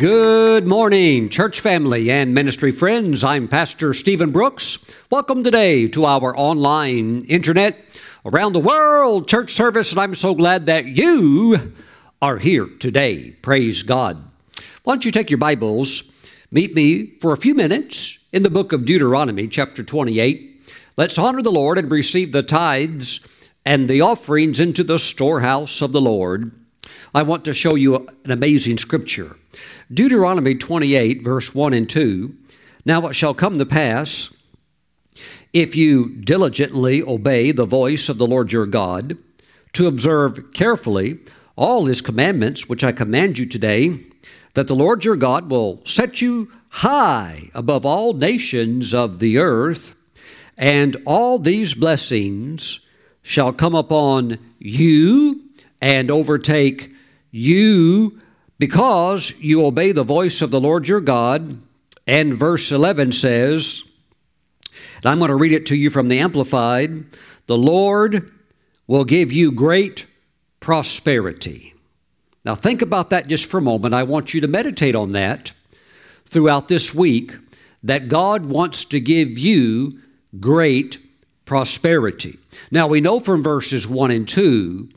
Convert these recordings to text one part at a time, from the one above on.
Good morning, church family and ministry friends. I'm Pastor Steven Brooks. Welcome today to our online, internet, around the world church service, and I'm so glad that you are here today. Praise God. Why don't you take your Bibles, meet me for a few minutes in the book of Deuteronomy, chapter 28. Let's honor the Lord and receive the tithes and the offerings into the storehouse of the Lord. I want to show you an amazing scripture. Deuteronomy 28, verse 1 and 2. Now it shall come to pass, if you diligently obey the voice of the Lord your God, to observe carefully all his commandments which I command you today, that the Lord your God will set you high above all nations of the earth, and all these blessings shall come upon you and overtake you because you obey the voice of the Lord your God. And verse 11 says, and I'm going to read it to you from the Amplified the Lord will give you great prosperity. Now, think about that just for a moment. I want you to meditate on that throughout this week that God wants to give you great prosperity. Now, we know from verses 1 and 2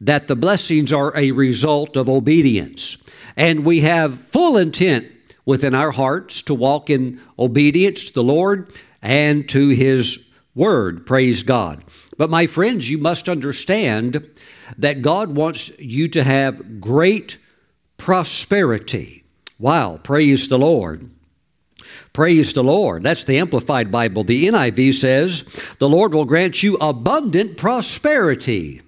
that the blessings are a result of obedience. And we have full intent within our hearts to walk in obedience to the Lord and to His Word. Praise God. But, my friends, you must understand that God wants you to have great prosperity. Wow, praise the Lord. Praise the Lord. That's the Amplified Bible. The NIV says, The Lord will grant you abundant prosperity.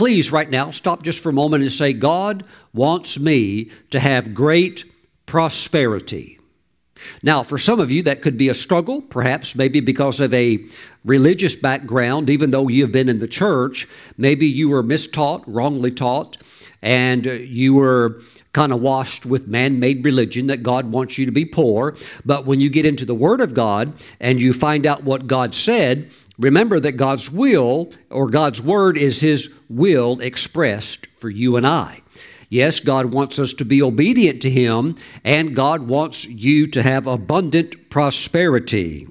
Please, right now, stop just for a moment and say, God wants me to have great prosperity. Now, for some of you, that could be a struggle, perhaps maybe because of a religious background, even though you have been in the church. Maybe you were mistaught, wrongly taught, and uh, you were kind of washed with man made religion that God wants you to be poor. But when you get into the Word of God and you find out what God said, Remember that God's will or God's word is His will expressed for you and I. Yes, God wants us to be obedient to Him, and God wants you to have abundant prosperity.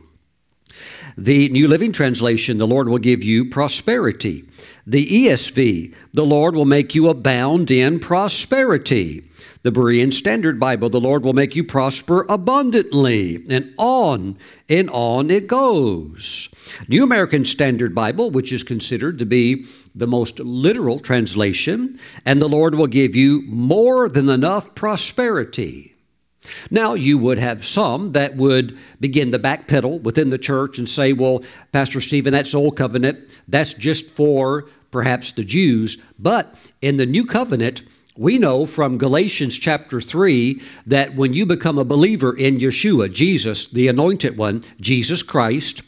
The New Living Translation, the Lord will give you prosperity. The ESV, the Lord will make you abound in prosperity. The Berean Standard Bible, the Lord will make you prosper abundantly. And on and on it goes. New American Standard Bible, which is considered to be the most literal translation, and the Lord will give you more than enough prosperity. Now, you would have some that would begin to backpedal within the church and say, well, Pastor Steven, that's Old Covenant. That's just for perhaps the Jews. But in the New Covenant, we know from Galatians chapter 3 that when you become a believer in Yeshua, Jesus, the anointed one, Jesus Christ,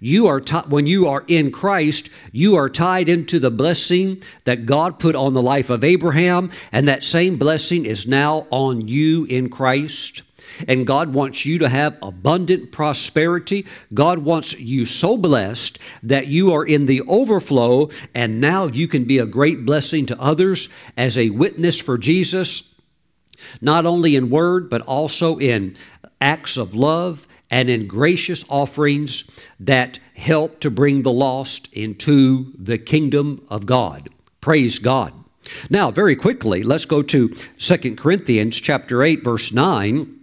you are t- when you are in Christ, you are tied into the blessing that God put on the life of Abraham, and that same blessing is now on you in Christ and God wants you to have abundant prosperity. God wants you so blessed that you are in the overflow, and now you can be a great blessing to others as a witness for Jesus, not only in word, but also in acts of love and in gracious offerings that help to bring the lost into the kingdom of God. Praise God. Now, very quickly, let's go to 2 Corinthians chapter 8 verse 9.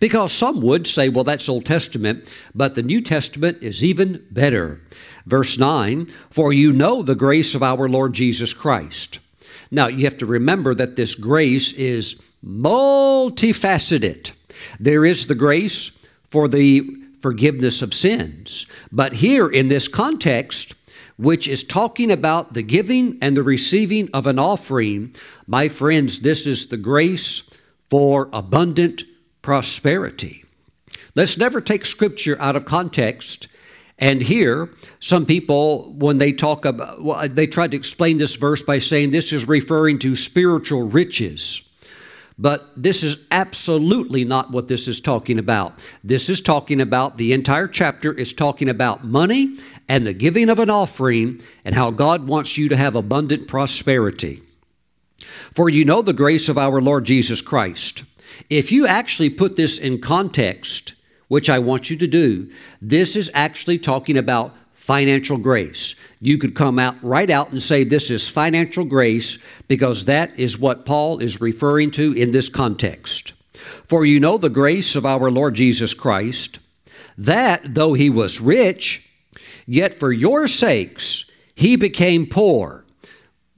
Because some would say, well, that's Old Testament, but the New Testament is even better. Verse 9, for you know the grace of our Lord Jesus Christ. Now, you have to remember that this grace is multifaceted. There is the grace for the forgiveness of sins. But here in this context, which is talking about the giving and the receiving of an offering, my friends, this is the grace for abundant prosperity. Let's never take scripture out of context. And here, some people, when they talk about, well, they try to explain this verse by saying this is referring to spiritual riches. But this is absolutely not what this is talking about. This is talking about the entire chapter is talking about money and the giving of an offering and how God wants you to have abundant prosperity. For you know the grace of our Lord Jesus Christ. If you actually put this in context, which I want you to do, this is actually talking about financial grace. You could come out right out and say this is financial grace because that is what Paul is referring to in this context. For you know the grace of our Lord Jesus Christ, that though he was rich, yet for your sakes he became poor.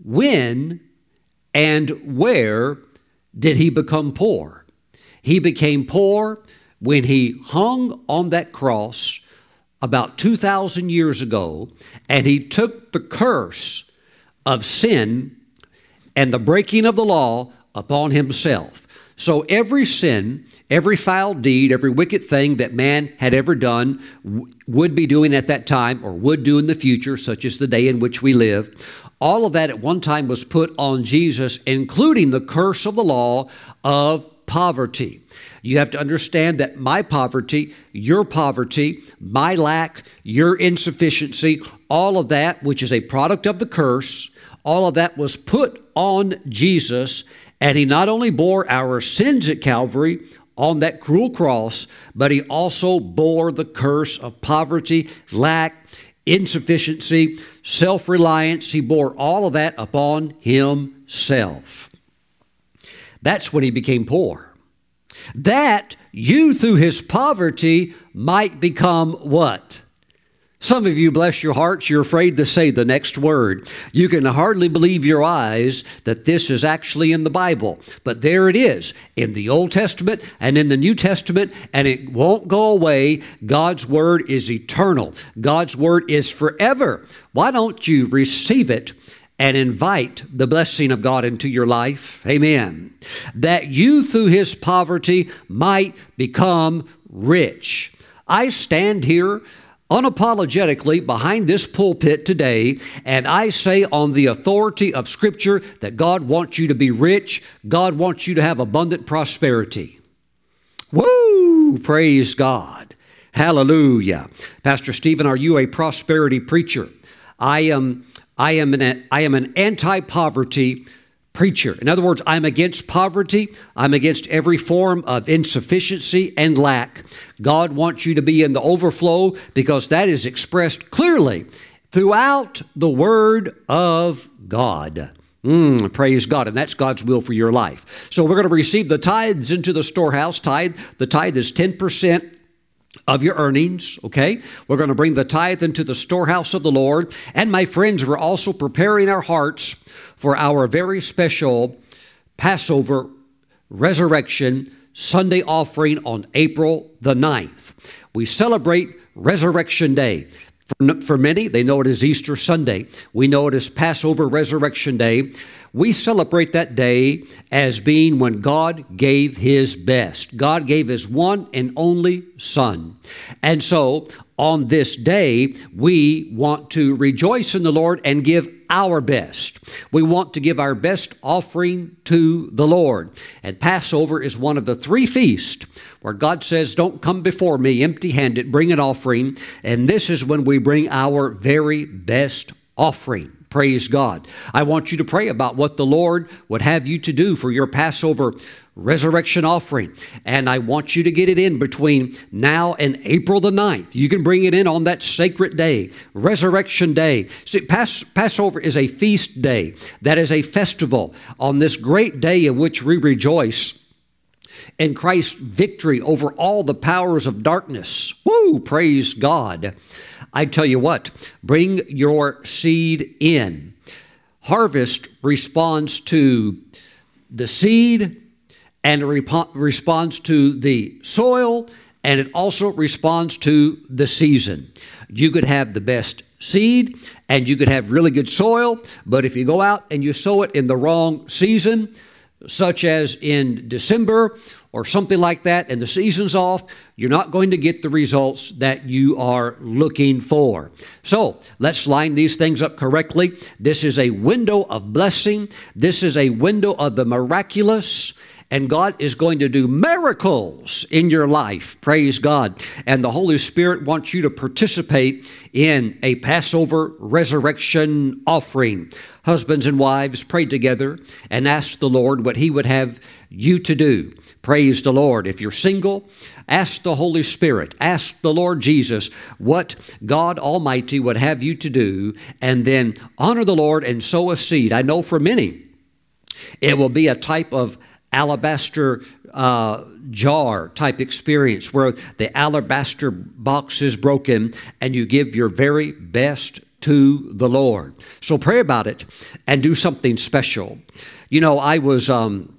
When and where did he become poor? He became poor when he hung on that cross about 2,000 years ago and he took the curse of sin and the breaking of the law upon himself. So every sin, every foul deed, every wicked thing that man had ever done, would be doing at that time, or would do in the future, such as the day in which we live, all of that at one time was put on Jesus, including the curse of the law of poverty. You have to understand that my poverty, your poverty, my lack, your insufficiency, all of that, which is a product of the curse, all of that was put on Jesus, and He not only bore our sins at Calvary, on that cruel cross, but he also bore the curse of poverty, lack, insufficiency, self reliance. He bore all of that upon himself. That's when he became poor. That you, through his poverty, might become what? Some of you, bless your hearts, you're afraid to say the next word. You can hardly believe your eyes that this is actually in the Bible. But there it is in the Old Testament and in the New Testament, and it won't go away. God's Word is eternal, God's Word is forever. Why don't you receive it? And invite the blessing of God into your life. Amen. That you through his poverty might become rich. I stand here unapologetically behind this pulpit today, and I say on the authority of Scripture that God wants you to be rich, God wants you to have abundant prosperity. Woo! Praise God. Hallelujah. Pastor Steven, are you a prosperity preacher? I am I am an, I am an anti poverty preacher. In other words, I'm against poverty. I'm against every form of insufficiency and lack. God wants you to be in the overflow because that is expressed clearly throughout the Word of God. Mm, praise God. And that's God's will for your life. So we're going to receive the tithes into the storehouse. Tithe, the tithe is 10% of your earnings, okay? We're going to bring the tithe into the storehouse of the Lord. And my friends, we're also preparing our hearts for our very special Passover resurrection Sunday offering on April the 9th. We celebrate Resurrection Day. For, for many, they know it as Easter Sunday. We know it as Passover Resurrection Day. We celebrate that day as being when God gave His best. God gave His one and only Son. And so on this day, we want to rejoice in the Lord and give our best. We want to give our best offering to the Lord. And Passover is one of the three feasts where God says, Don't come before me empty handed, bring an offering. And this is when we bring our very best offering. Praise God. I want you to pray about what the Lord would have you to do for your Passover resurrection offering. And I want you to get it in between now and April the 9th. You can bring it in on that sacred day, Resurrection Day. See, Pass- Passover is a feast day, that is a festival on this great day in which we rejoice in Christ's victory over all the powers of darkness. Woo! Praise God. I tell you what, bring your seed in. Harvest responds to the seed and rep- responds to the soil and it also responds to the season. You could have the best seed and you could have really good soil, but if you go out and you sow it in the wrong season, such as in December or something like that and the season's off, you're not going to get the results that you are looking for. So let's line these things up correctly. This is a window of blessing, this is a window of the miraculous. And God is going to do miracles in your life. Praise God. And the Holy Spirit wants you to participate in a Passover resurrection offering. Husbands and wives, pray together and ask the Lord what He would have you to do. Praise the Lord. If you're single, ask the Holy Spirit, ask the Lord Jesus what God Almighty would have you to do, and then honor the Lord and sow a seed. I know for many, it will be a type of alabaster uh, jar type experience where the alabaster box is broken and you give your very best to the Lord. So pray about it and do something special. You know, I was. Um,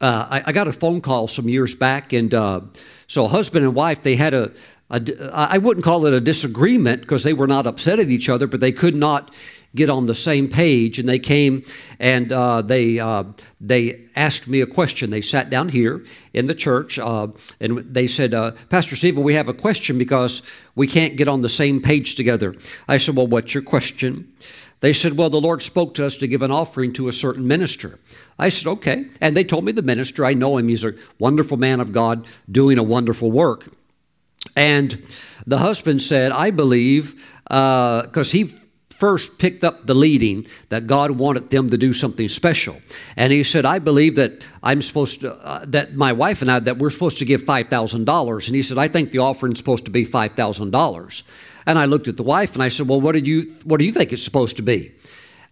uh, I, I, got a phone call some years back, and uh, so husband and wife they had a, a I wouldn't call it a disagreement because they were not upset at each other, but they could not get on the same page. And they came and uh, they uh, they asked me a question. They sat down here in the church uh, and they said, uh, Pastor Steven, we have a question because we can't get on the same page together. I said, Well, what's your question? They said, Well, the Lord spoke to us to give an offering to a certain minister. I said, Okay. And they told me the minister. I know him. He's a wonderful man of God doing a wonderful work. And the husband said, I believe, because uh, he first picked up the leading that God wanted them to do something special. And he said, I believe that I'm supposed to, uh, that my wife and I, that we're supposed to give $5,000. And he said, I think the offering's supposed to be $5,000. And I looked at the wife and I said, Well, what, did you, what do you think it's supposed to be?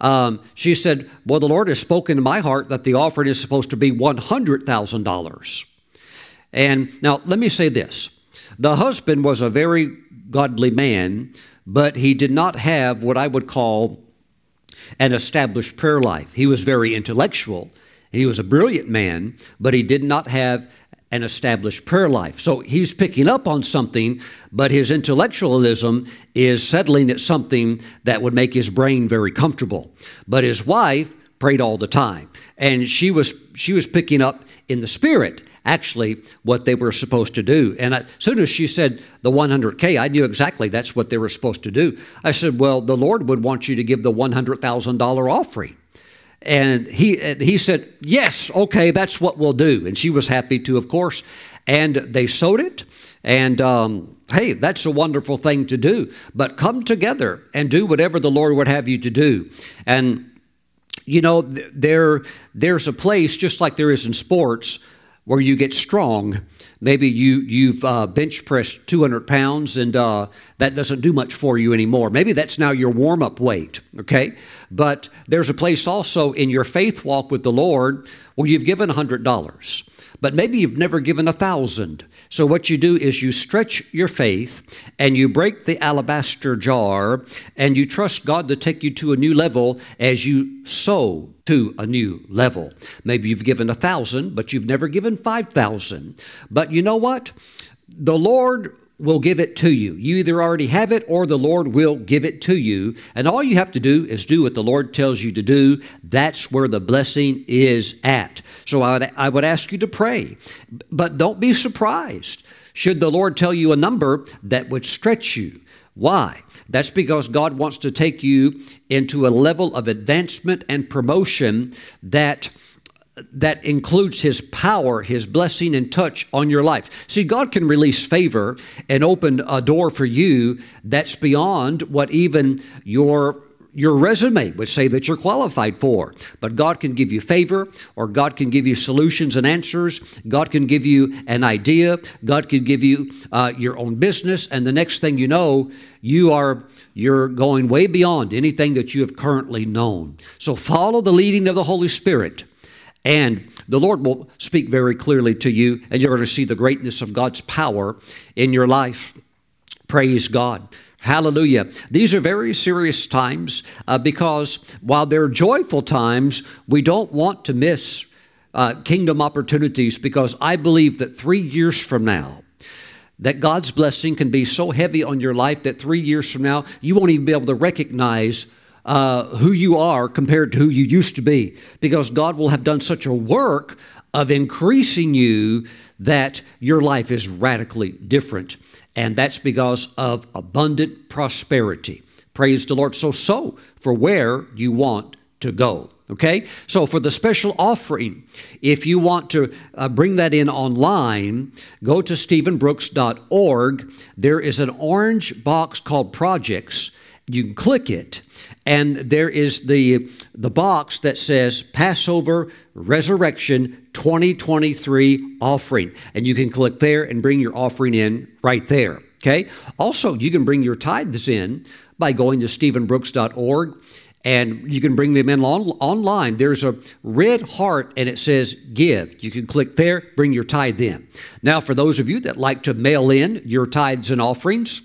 Um, she said, Well, the Lord has spoken to my heart that the offering is supposed to be $100,000. And now let me say this the husband was a very godly man but he did not have what I would call an established prayer life. He was very intellectual. He was a brilliant man, but he did not have an established prayer life. So he's picking up on something, but his intellectualism is settling at something that would make his brain very comfortable. But his wife prayed all the time, and she was she was picking up in the spirit actually what they were supposed to do. And as soon as she said the 100K, I knew exactly that's what they were supposed to do. I said, Well, the Lord would want you to give the $100,000 offering. And he, he said, Yes, okay, that's what we'll do. And she was happy to, of course. And they sowed it. And um, hey, that's a wonderful thing to do. But come together and do whatever the Lord would have you to do. And you know, there there's a place just like there is in sports where you get strong. Maybe you, you've uh, bench pressed 200 pounds and uh, that doesn't do much for you anymore. Maybe that's now your warm up weight, okay? But there's a place also in your faith walk with the Lord where you've given $100 but maybe you've never given a thousand. So what you do is you stretch your faith and you break the alabaster jar and you trust God to take you to a new level as you sow to a new level. Maybe you've given a thousand, but you've never given five thousand. But you know what? The Lord will give it to you. You either already have it or the Lord will give it to you. And all you have to do is do what the Lord tells you to do. That's where the blessing is at. So I would, I would ask you to pray, but don't be surprised should the Lord tell you a number that would stretch you. Why? That's because God wants to take you into a level of advancement and promotion that that includes his power, his blessing and touch on your life. See, God can release favor and open a door for you that's beyond what even your your resume would say that you're qualified for. But God can give you favor, or God can give you solutions and answers. God can give you an idea. God can give you uh, your own business, and the next thing you know, you are you're going way beyond anything that you have currently known. So follow the leading of the Holy Spirit. And the Lord will speak very clearly to you, and you're going to see the greatness of God's power in your life. Praise God. Hallelujah. These are very serious times uh, because while they're joyful times, we don't want to miss uh, kingdom opportunities because I believe that three years from now, that God's blessing can be so heavy on your life that three years from now, you won't even be able to recognize uh, who you are compared to who you used to be because God will have done such a work of increasing you that your life is radically different. And that's because of abundant prosperity. Praise the Lord. So, so for where you want to go. Okay? So for the special offering, if you want to uh, bring that in online, go to stevenbrooks.org. There is an orange box called Projects. You can click it, and there is the, the box that says Passover Resurrection 2023 offering. And you can click there and bring your offering in right there. Okay? Also, you can bring your tithes in by going to stevenbrooks.org and you can bring them in on, online. There's a red heart and it says give. You can click there, bring your tithe in. Now, for those of you that like to mail in your tithes and offerings,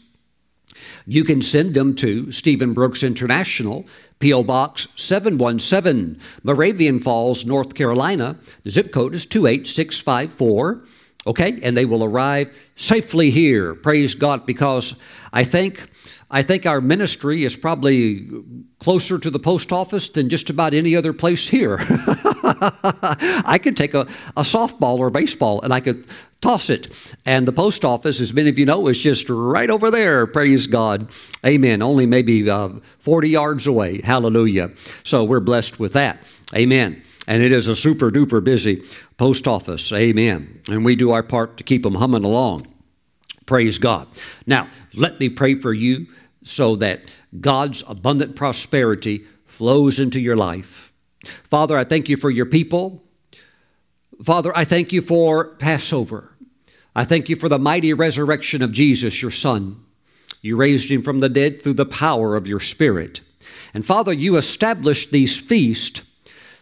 you can send them to Steven Brooks International, P.O. Box 717, Moravian Falls, North Carolina. The zip code is 28654. Okay, and they will arrive safely here. Praise God, because I think I think our ministry is probably closer to the post office than just about any other place here. I could take a, a softball or a baseball and I could toss it. And the post office, as many of you know, is just right over there. Praise God. Amen. Only maybe uh, 40 yards away. Hallelujah. So we're blessed with that. Amen. And it is a super duper busy post office. Amen. And we do our part to keep them humming along. Praise God. Now, let me pray for you so that God's abundant prosperity flows into your life. Father, I thank you for your people. Father, I thank you for Passover. I thank you for the mighty resurrection of Jesus, your Son. You raised him from the dead through the power of your Spirit. And Father, you established these feasts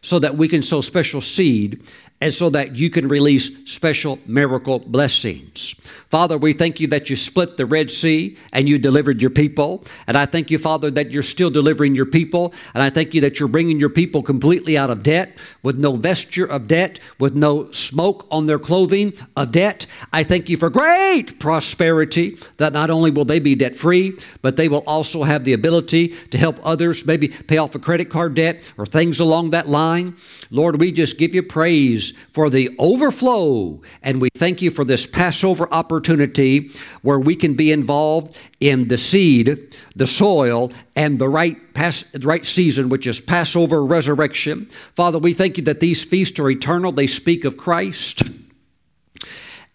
so that we can sow special seed and so that you can release special miracle blessings. Father, we thank you that you split the Red Sea and you delivered your people. And I thank you, Father, that you're still delivering your people. And I thank you that you're bringing your people completely out of debt, with no vesture of debt, with no smoke on their clothing of debt. I thank you for great prosperity, that not only will they be debt free, but they will also have the ability to help others, maybe pay off a credit card debt or things along that line. Lord, we just give you praise for the overflow. And we thank you for this Passover opportunity where we can be involved in the seed, the soil, and the right, pass, the right season, which is Passover resurrection. Father, we thank you that these feasts are eternal. They speak of Christ,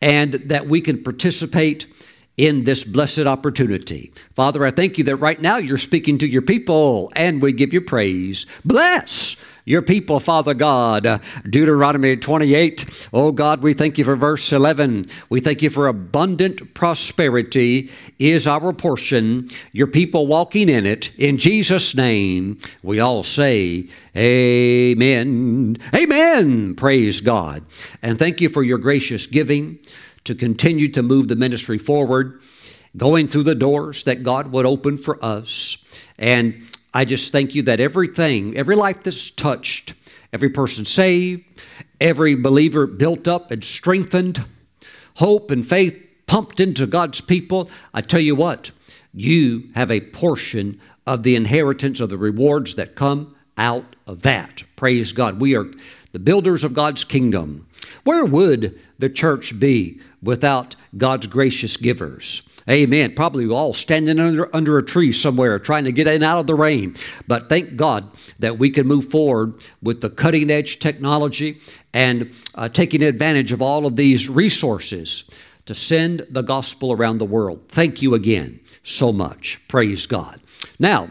and that we can participate in this blessed opportunity. Father, I thank you that right now you're speaking to your people, and we give you praise. Bless your people, Father God. Deuteronomy 28. Oh God, we thank you for verse 11. We thank you for abundant prosperity is our portion, your people walking in it. In Jesus' name, we all say, Amen. Amen. Praise God. And thank you for your gracious giving to continue to move the ministry forward, going through the doors that God would open for us. And I just thank you that everything, every life that's touched, every person saved, every believer built up and strengthened, hope and faith pumped into God's people, I tell you what, you have a portion of the inheritance of the rewards that come out of that. Praise God. We are the builders of God's kingdom. Where would the church be without God's gracious givers? Amen. Probably all standing under, under a tree somewhere trying to get in out of the rain. But thank God that we can move forward with the cutting edge technology and uh, taking advantage of all of these resources to send the gospel around the world. Thank you again so much. Praise God. Now,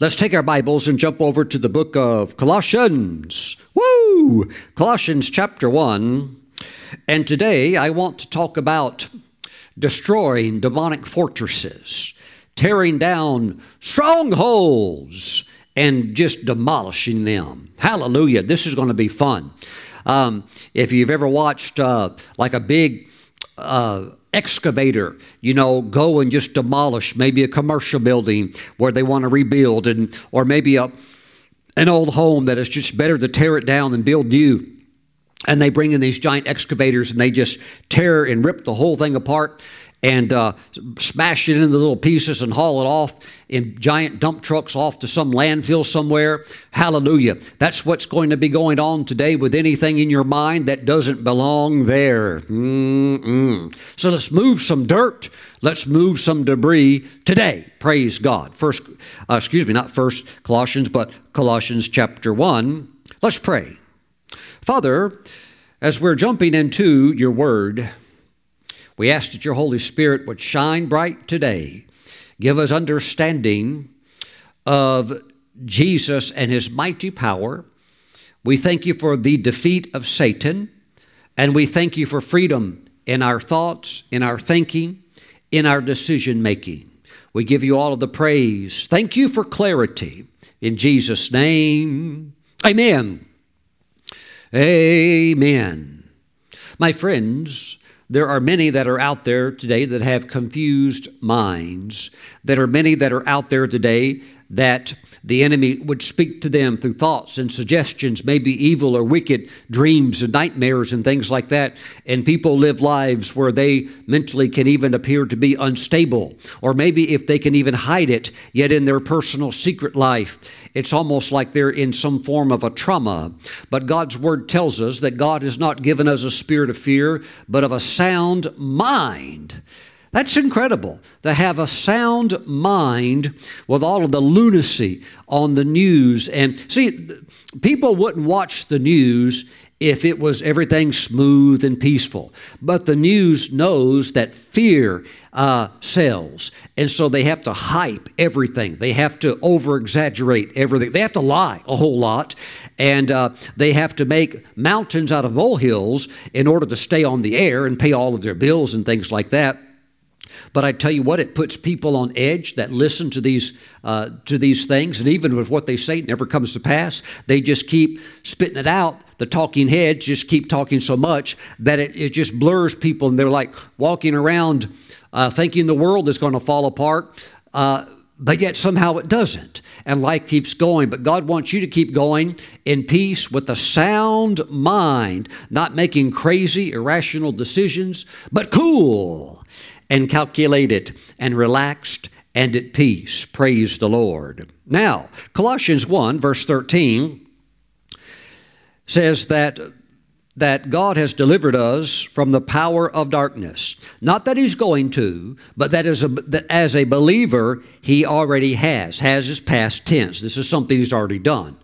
let's take our Bibles and jump over to the book of Colossians. Woo! Colossians chapter 1. And today I want to talk about destroying demonic fortresses, tearing down strongholds, and just demolishing them. Hallelujah. This is going to be fun. Um, if you've ever watched uh, like a big uh, excavator, you know, go and just demolish maybe a commercial building where they want to rebuild, and or maybe a an old home that is just better to tear it down and build new and they bring in these giant excavators and they just tear and rip the whole thing apart and uh, smash it into little pieces and haul it off in giant dump trucks off to some landfill somewhere. Hallelujah. That's what's going to be going on today with anything in your mind that doesn't belong there. Mm-mm. So let's move some dirt. Let's move some debris today. Praise God. First, uh, excuse me, not First Colossians, but Colossians chapter one. Let's pray. Father, as we're jumping into your word, we ask that your Holy Spirit would shine bright today. Give us understanding of Jesus and his mighty power. We thank you for the defeat of Satan, and we thank you for freedom in our thoughts, in our thinking, in our decision making. We give you all of the praise. Thank you for clarity. In Jesus' name, amen. Amen. My friends, there are many that are out there today that have confused minds. There are many that are out there today that the enemy would speak to them through thoughts and suggestions, maybe evil or wicked dreams and nightmares and things like that. And people live lives where they mentally can even appear to be unstable, or maybe if they can even hide it, yet in their personal secret life, it's almost like they're in some form of a trauma. But God's Word tells us that God has not given us a spirit of fear, but of a sound mind. That's incredible to have a sound mind with all of the lunacy on the news. And see, people wouldn't watch the news if it was everything smooth and peaceful. But the news knows that fear uh, sells. And so they have to hype everything. They have to over exaggerate everything. They have to lie a whole lot. And uh, they have to make mountains out of molehills in order to stay on the air and pay all of their bills and things like that. But I tell you what, it puts people on edge that listen to these uh, to these things, and even with what they say, never comes to pass. They just keep spitting it out. The talking heads just keep talking so much that it, it just blurs people, and they're like walking around uh, thinking the world is going to fall apart. Uh, but yet somehow it doesn't. And life keeps going. But God wants you to keep going in peace with a sound mind, not making crazy, irrational decisions, but cool and calculated and relaxed and at peace. Praise the Lord. Now, Colossians 1, verse 13 says that that God has delivered us from the power of darkness. Not that He's going to, but that as a, that as a believer, He already has. Has is past tense. This is something He's already done.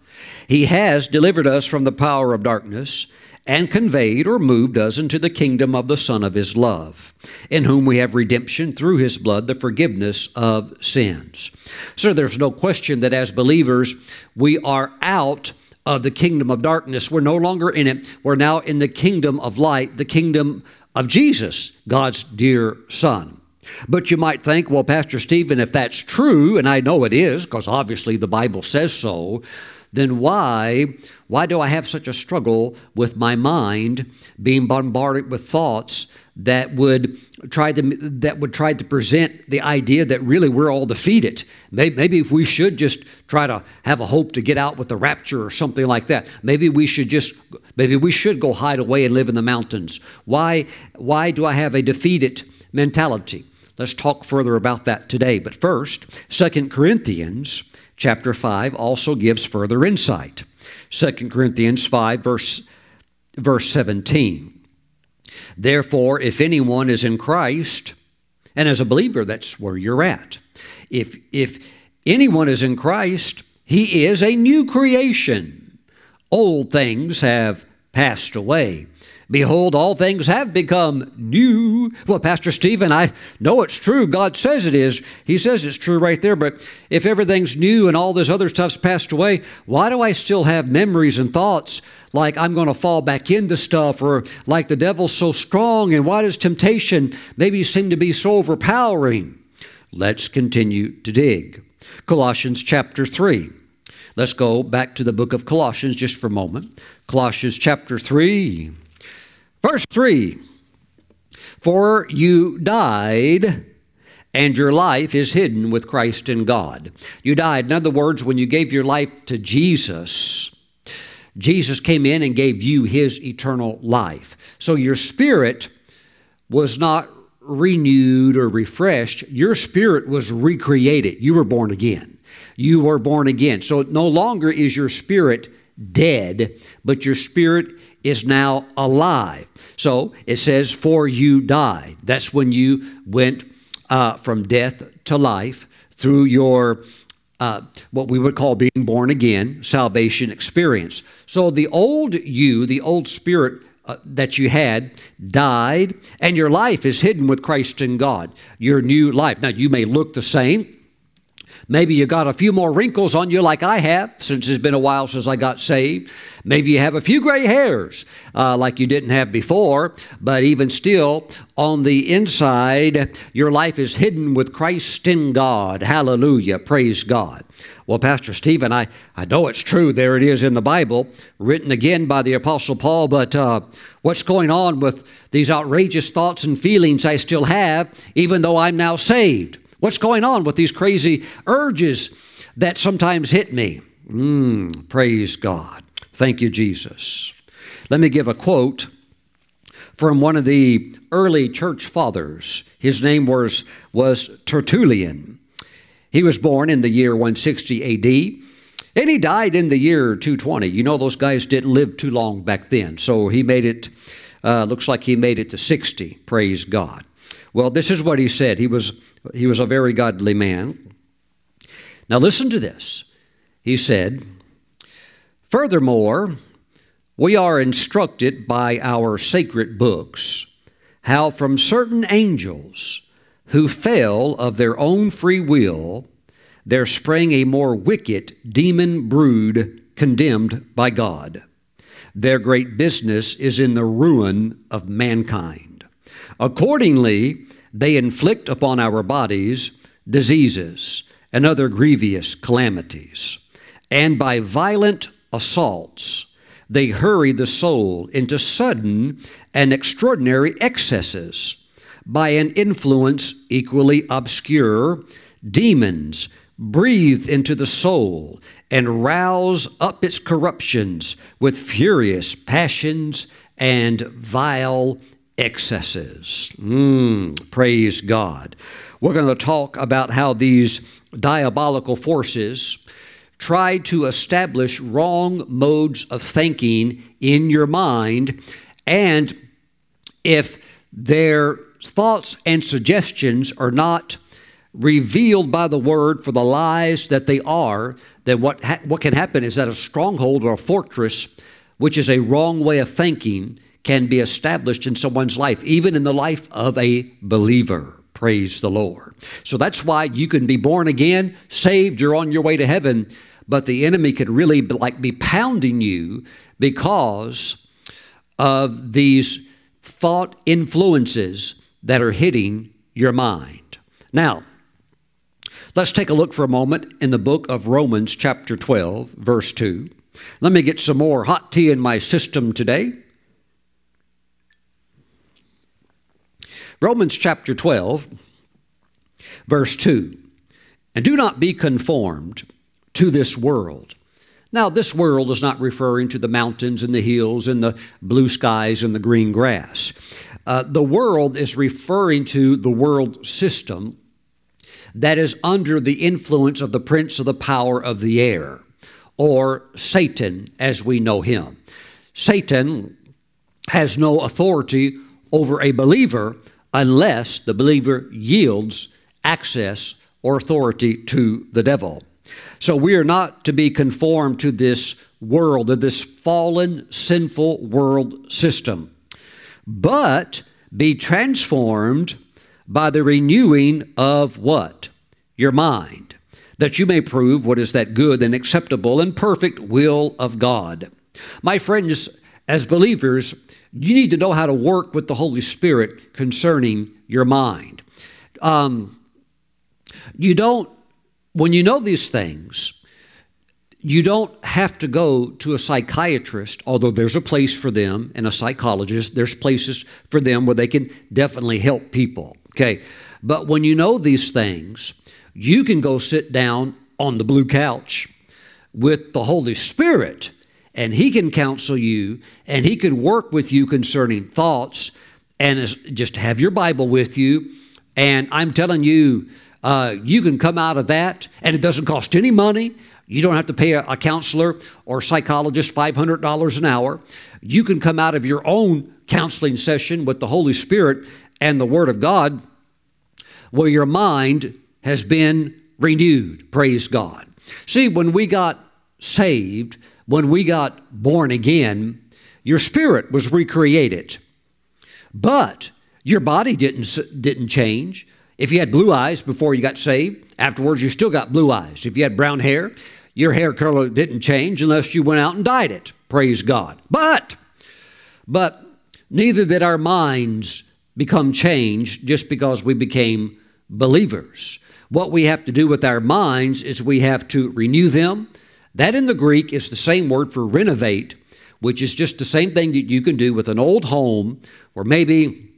He has delivered us from the power of darkness and conveyed or moved us into the kingdom of the Son of His love, in whom we have redemption through His blood, the forgiveness of sins. So there's no question that as believers, we are out of the kingdom of darkness. We're no longer in it. We're now in the kingdom of light, the kingdom of Jesus, God's dear Son. But you might think, well, Pastor Steven, if that's true, and I know it is, because obviously the Bible says so, then why why do I have such a struggle with my mind being bombarded with thoughts that would try to that would try to present the idea that really we're all defeated? Maybe, maybe we should just try to have a hope to get out with the rapture or something like that. Maybe we should just maybe we should go hide away and live in the mountains. Why why do I have a defeated mentality? Let's talk further about that today. But first, Second Corinthians chapter 5 also gives further insight. 2 Corinthians 5, verse, verse 17. Therefore, if anyone is in Christ, and as a believer, that's where you're at. If, if anyone is in Christ, he is a new creation. Old things have passed away. Behold, all things have become new. Well, Pastor Steven, I know it's true. God says it is. He says it's true right there. But if everything's new and all this other stuff's passed away, why do I still have memories and thoughts like I'm going to fall back into stuff or like the devil's so strong? And why does temptation maybe seem to be so overpowering? Let's continue to dig. Colossians chapter 3. Let's go back to the book of Colossians just for a moment. Colossians chapter 3. Verse 3 For you died, and your life is hidden with Christ in God. You died. In other words, when you gave your life to Jesus, Jesus came in and gave you his eternal life. So your spirit was not renewed or refreshed, your spirit was recreated. You were born again. You were born again. So no longer is your spirit dead, but your spirit is now alive. So it says, For you died. That's when you went uh, from death to life through your uh, what we would call being born again, salvation experience. So the old you, the old spirit uh, that you had, died, and your life is hidden with Christ in God. Your new life. Now, you may look the same. Maybe you got a few more wrinkles on you, like I have, since it's been a while since I got saved. Maybe you have a few gray hairs, uh, like you didn't have before. But even still, on the inside, your life is hidden with Christ in God. Hallelujah. Praise God. Well, Pastor Steven, I, I know it's true. There it is in the Bible, written again by the Apostle Paul. But uh, what's going on with these outrageous thoughts and feelings I still have, even though I'm now saved? What's going on with these crazy urges that sometimes hit me? Mm, praise God. Thank you, Jesus. Let me give a quote from one of the early church fathers. His name was, was Tertullian. He was born in the year 160 AD. And he died in the year 220. You know, those guys didn't live too long back then. So he made it, uh, looks like he made it to 60. Praise God. Well, this is what he said. He was, he was a very godly man. Now, listen to this. He said, Furthermore, we are instructed by our sacred books how from certain angels who fell of their own free will, there sprang a more wicked demon brood condemned by God. Their great business is in the ruin of mankind. Accordingly, they inflict upon our bodies diseases and other grievous calamities. And by violent assaults, they hurry the soul into sudden and extraordinary excesses. By an influence equally obscure, demons breathe into the soul and rouse up its corruptions with furious passions and vile excesses. Mm, praise God. We're going to talk about how these diabolical forces try to establish wrong modes of thinking in your mind, and if their thoughts and suggestions are not revealed by the word for the lies that they are, then what, ha- what can happen is that a stronghold or a fortress, which is a wrong way of thinking, can be established in someone's life, even in the life of a believer. Praise the Lord. So that's why you can be born again, saved, you're on your way to heaven, but the enemy could really be like be pounding you because of these thought influences that are hitting your mind. Now, let's take a look for a moment in the book of Romans, chapter 12, verse 2. Let me get some more hot tea in my system today. Romans chapter 12, verse 2. And do not be conformed to this world. Now, this world is not referring to the mountains and the hills and the blue skies and the green grass. Uh, the world is referring to the world system that is under the influence of the prince of the power of the air, or Satan as we know him. Satan has no authority over a believer unless the believer yields access or authority to the devil. So we are not to be conformed to this world, to this fallen, sinful world system, but be transformed by the renewing of what? Your mind, that you may prove what is that good and acceptable and perfect will of God. My friends, as believers, you need to know how to work with the Holy Spirit concerning your mind. Um, you don't, when you know these things, you don't have to go to a psychiatrist, although there's a place for them and a psychologist. There's places for them where they can definitely help people. Okay. But when you know these things, you can go sit down on the blue couch with the Holy Spirit and He can counsel you and He can work with you concerning thoughts and just have your Bible with you. And I'm telling you, uh, you can come out of that, and it doesn't cost any money. You don't have to pay a, a counselor or psychologist $500 an hour. You can come out of your own counseling session with the Holy Spirit and the Word of God where your mind has been renewed. Praise God. See, when we got saved, when we got born again, your spirit was recreated. But your body didn't, didn't change. If you had blue eyes before you got saved, afterwards you still got blue eyes. If you had brown hair, your hair color didn't change unless you went out and dyed it. Praise God. But, but neither did our minds become changed just because we became believers. What we have to do with our minds is we have to renew them. That in the Greek is the same word for renovate, which is just the same thing that you can do with an old home or maybe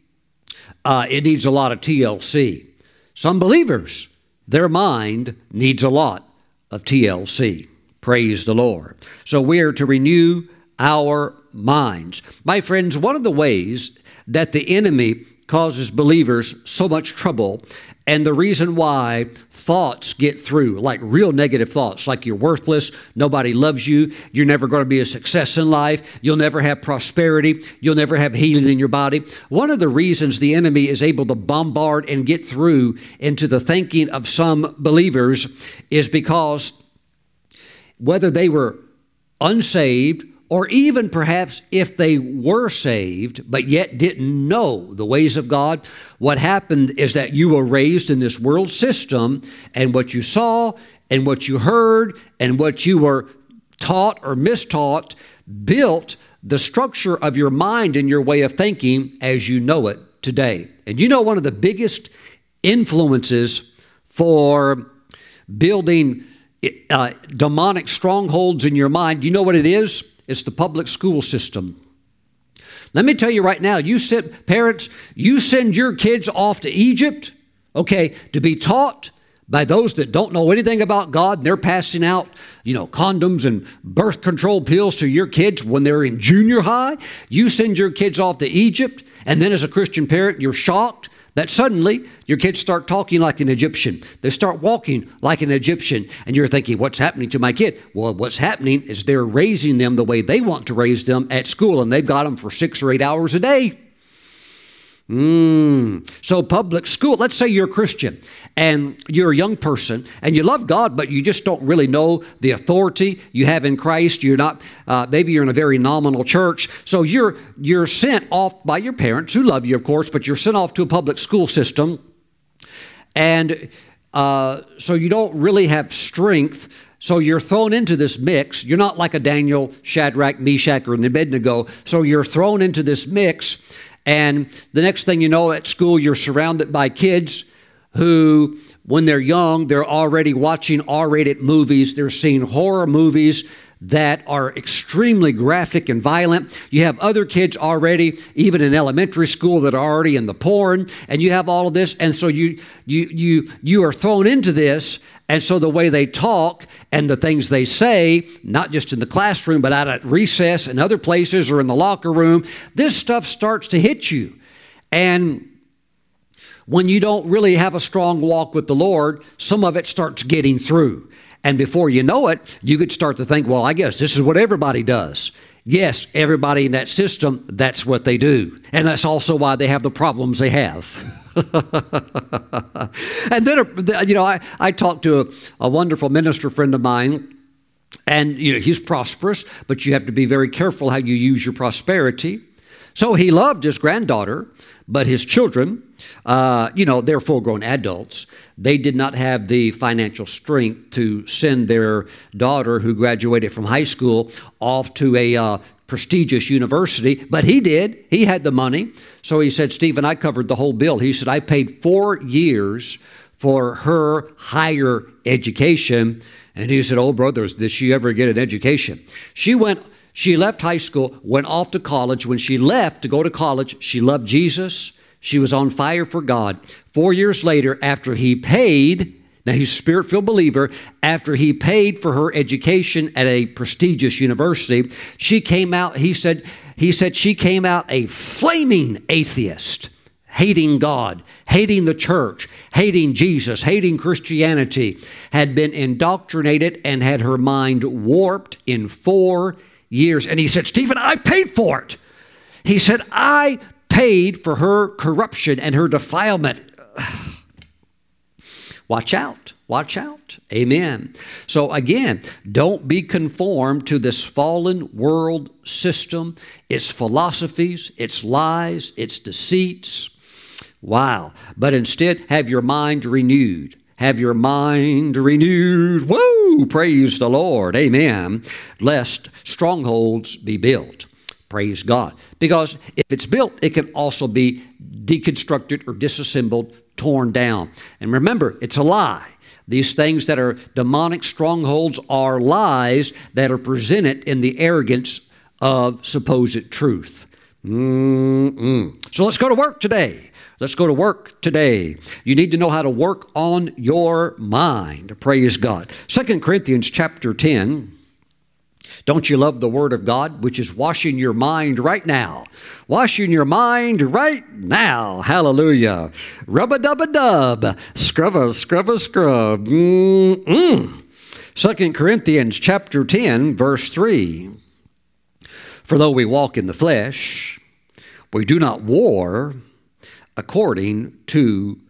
uh, it needs a lot of TLC. Some believers, their mind needs a lot of TLC. Praise the Lord. So we are to renew our minds. My friends, one of the ways that the enemy causes believers so much trouble and the reason why thoughts get through, like real negative thoughts, like you're worthless, nobody loves you, you're never going to be a success in life, you'll never have prosperity, you'll never have healing in your body. One of the reasons the enemy is able to bombard and get through into the thinking of some believers is because whether they were unsaved or even perhaps if they were saved but yet didn't know the ways of God, what happened is that you were raised in this world system, and what you saw, and what you heard, and what you were taught or mistaught built the structure of your mind and your way of thinking as you know it today. And you know, one of the biggest influences for building uh, demonic strongholds in your mind, you know what it is? It's the public school system. Let me tell you right now, you send parents, you send your kids off to Egypt, okay, to be taught by those that don't know anything about God and they're passing out, you know, condoms and birth control pills to your kids when they're in junior high. You send your kids off to Egypt, and then as a Christian parent, you're shocked that suddenly your kids start talking like an Egyptian. They start walking like an Egyptian. And you're thinking, what's happening to my kid? Well, what's happening is they're raising them the way they want to raise them at school, and they've got them for six or eight hours a day. Mm. So, public school, let's say you're a Christian and you're a young person and you love God, but you just don't really know the authority you have in Christ. You're not, uh, maybe you're in a very nominal church. So, you're, you're sent off by your parents, who love you, of course, but you're sent off to a public school system. And uh, so, you don't really have strength so you're thrown into this mix. You're not like a Daniel, Shadrach, Meshach, or Abednego. So you're thrown into this mix, and the next thing you know, at school, you're surrounded by kids who, when they're young, they're already watching R rated movies, they're seeing horror movies that are extremely graphic and violent. You have other kids already, even in elementary school, that are already in the porn, and you have all of this, and so you you you you are thrown into this, and so the way they talk and the things they say, not just in the classroom, but out at recess and other places or in the locker room, this stuff starts to hit you. And when you don't really have a strong walk with the Lord, some of it starts getting through. And before you know it, you could start to think, well, I guess this is what everybody does. Yes, everybody in that system, that's what they do. And that's also why they have the problems they have. and then, you know, I, I talked to a, a wonderful minister friend of mine and you know he's prosperous but you have to be very careful how you use your prosperity so he loved his granddaughter but his children uh, you know they're full grown adults they did not have the financial strength to send their daughter who graduated from high school off to a uh, prestigious university, but he did. He had the money. So he said, Steven, I covered the whole bill. He said, I paid four years for her higher education. And he said, Oh, brothers, did she ever get an education? She went, she left high school, went off to college. When she left to go to college, she loved Jesus. She was on fire for God. Four years later, after he paid, now, he's a spirit filled believer. After he paid for her education at a prestigious university, she came out, he said, he said she came out a flaming atheist, hating God, hating the church, hating Jesus, hating Christianity, had been indoctrinated and had her mind warped in four years. And he said, Steven, I paid for it. He said, I paid for her corruption and her defilement. Watch out. Watch out. Amen. So, again, don't be conformed to this fallen world system, its philosophies, its lies, its deceits. Wow. But instead, have your mind renewed. Have your mind renewed. Woo! Praise the Lord. Amen. Lest strongholds be built. Praise God. Because if it's built, it can also be deconstructed or disassembled, torn down. And remember, it's a lie. These things that are demonic strongholds are lies that are presented in the arrogance of supposed truth. Mm-mm. So let's go to work today. Let's go to work today. You need to know how to work on your mind. Praise God. Second Corinthians chapter 10 don't you love the Word of God, which is washing your mind right now? Washing your mind right now. Hallelujah. Rub a dub a dub. Scrub a scrub a scrub. Mm-mm. 2 Corinthians chapter 10, verse 3. For though we walk in the flesh, we do not war according to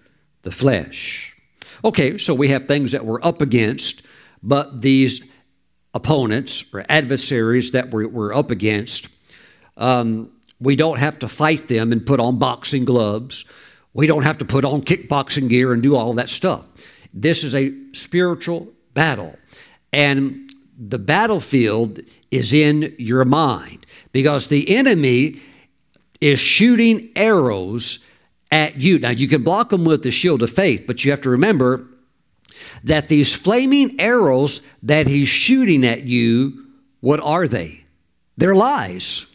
the flesh. Okay, so we have things that we're up against, but these opponents or adversaries that we're, we're up against, um, we don't have to fight them and put on boxing gloves. We don't have to put on kickboxing gear and do all that stuff. This is a spiritual battle. And the battlefield is in your mind because the enemy is shooting arrows at you. Now, you can block them with the shield of faith, but you have to remember that these flaming arrows that he's shooting at you, what are they? They're lies.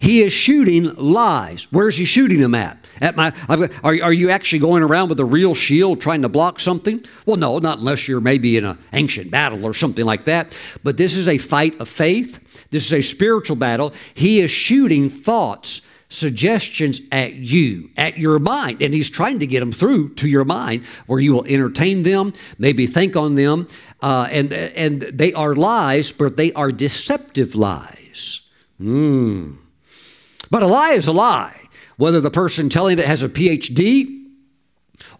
He is shooting lies. Where's he shooting them at? At my, are, are you actually going around with a real shield trying to block something? Well, no, not unless you're maybe in an ancient battle or something like that. But this is a fight of faith. This is a spiritual battle. He is shooting thoughts suggestions at you, at your mind. And he's trying to get them through to your mind where you will entertain them, maybe think on them. Uh, and, and they are lies, but they are deceptive lies. Mm. But a lie is a lie. Whether the person telling it has a PhD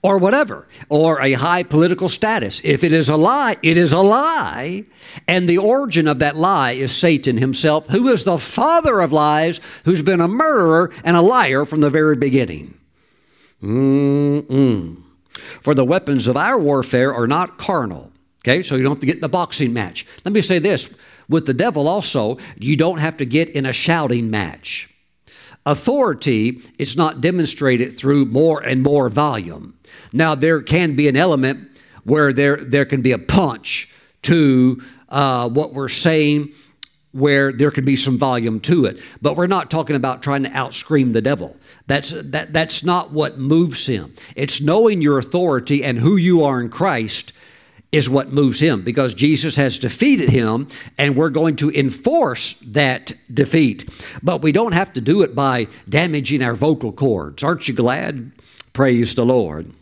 or whatever, or a high political status. If it is a lie, it is a lie. And the origin of that lie is Satan himself, who is the father of lies, who's been a murderer and a liar from the very beginning. Mm-mm. For the weapons of our warfare are not carnal. Okay, so you don't have to get in the boxing match. Let me say this with the devil also, you don't have to get in a shouting match. Authority is not demonstrated through more and more volume. Now, there can be an element where there, there can be a punch to uh, what we're saying, where there can be some volume to it. But we're not talking about trying to outscream the devil. That's, that, that's not what moves him. It's knowing your authority and who you are in Christ is what moves him because Jesus has defeated him and we're going to enforce that defeat. But we don't have to do it by damaging our vocal cords. Aren't you glad? Praise the Lord.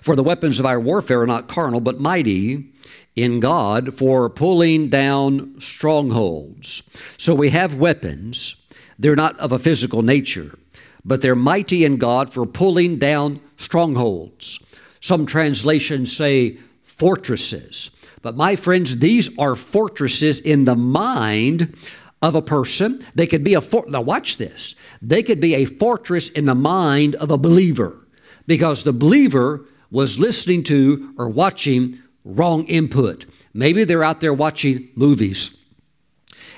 For the weapons of our warfare are not carnal, but mighty in God for pulling down strongholds. So we have weapons. They're not of a physical nature, but they're mighty in God for pulling down strongholds. Some translations say fortresses. But my friends, these are fortresses in the mind of a person. They could be a fort. Now watch this. They could be a fortress in the mind of a believer because the believer was listening to or watching wrong input. Maybe they're out there watching movies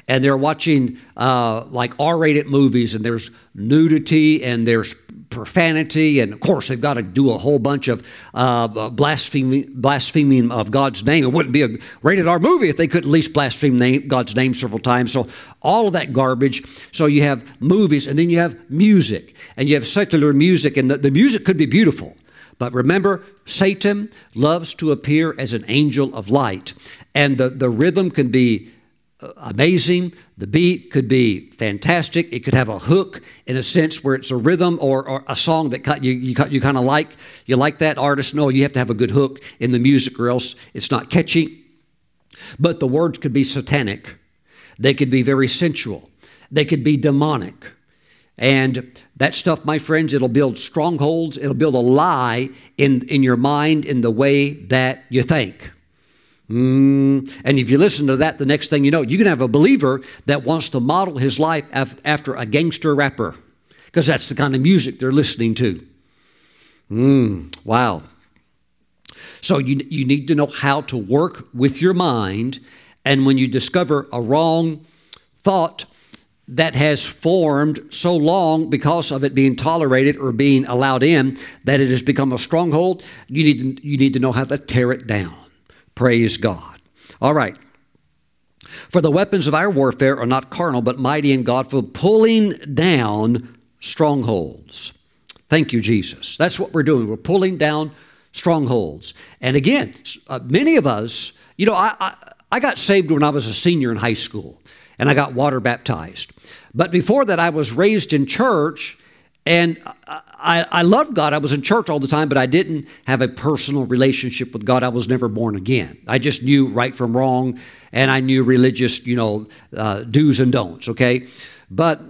and they're watching uh, like R rated movies and there's nudity and there's profanity, and of course they've got to do a whole bunch of uh, blaspheming, blaspheming of God's name. It wouldn't be a rated R movie if they could at least blaspheme name, God's name several times. So all of that garbage. So you have movies, and then you have music, and you have secular music, and the, the music could be beautiful. But remember, Satan loves to appear as an angel of light, and the, the rhythm can be Uh, amazing. The beat could be fantastic. It could have a hook in a sense where it's a rhythm or, or a song that you, you, you kind of like. You like that artist? No, you have to have a good hook in the music or else it's not catchy. But the words could be satanic, they could be very sensual, they could be demonic. And that stuff, my friends, it'll build strongholds, it'll build a lie in, in your mind in the way that you think. Mm. And if you listen to that, the next thing you know, you can have a believer that wants to model his life af- after a gangster rapper because that's the kind of music they're listening to. Mm. Wow. So you, you need to know how to work with your mind. And when you discover a wrong thought that has formed so long because of it being tolerated or being allowed in that it has become a stronghold, you need to, you need to know how to tear it down. Praise God. All right. For the weapons of our warfare are not carnal, but mighty in God for pulling down strongholds. Thank you, Jesus. That's what we're doing. We're pulling down strongholds. And again, uh, many of us, you know, I, I, I got saved when I was a senior in high school and I got water baptized. But before that, I was raised in church and I, I loved God. I was in church all the time, but I didn't have a personal relationship with God. I was never born again. I just knew right from wrong, and I knew religious, you know, uh, do's and don'ts, okay? But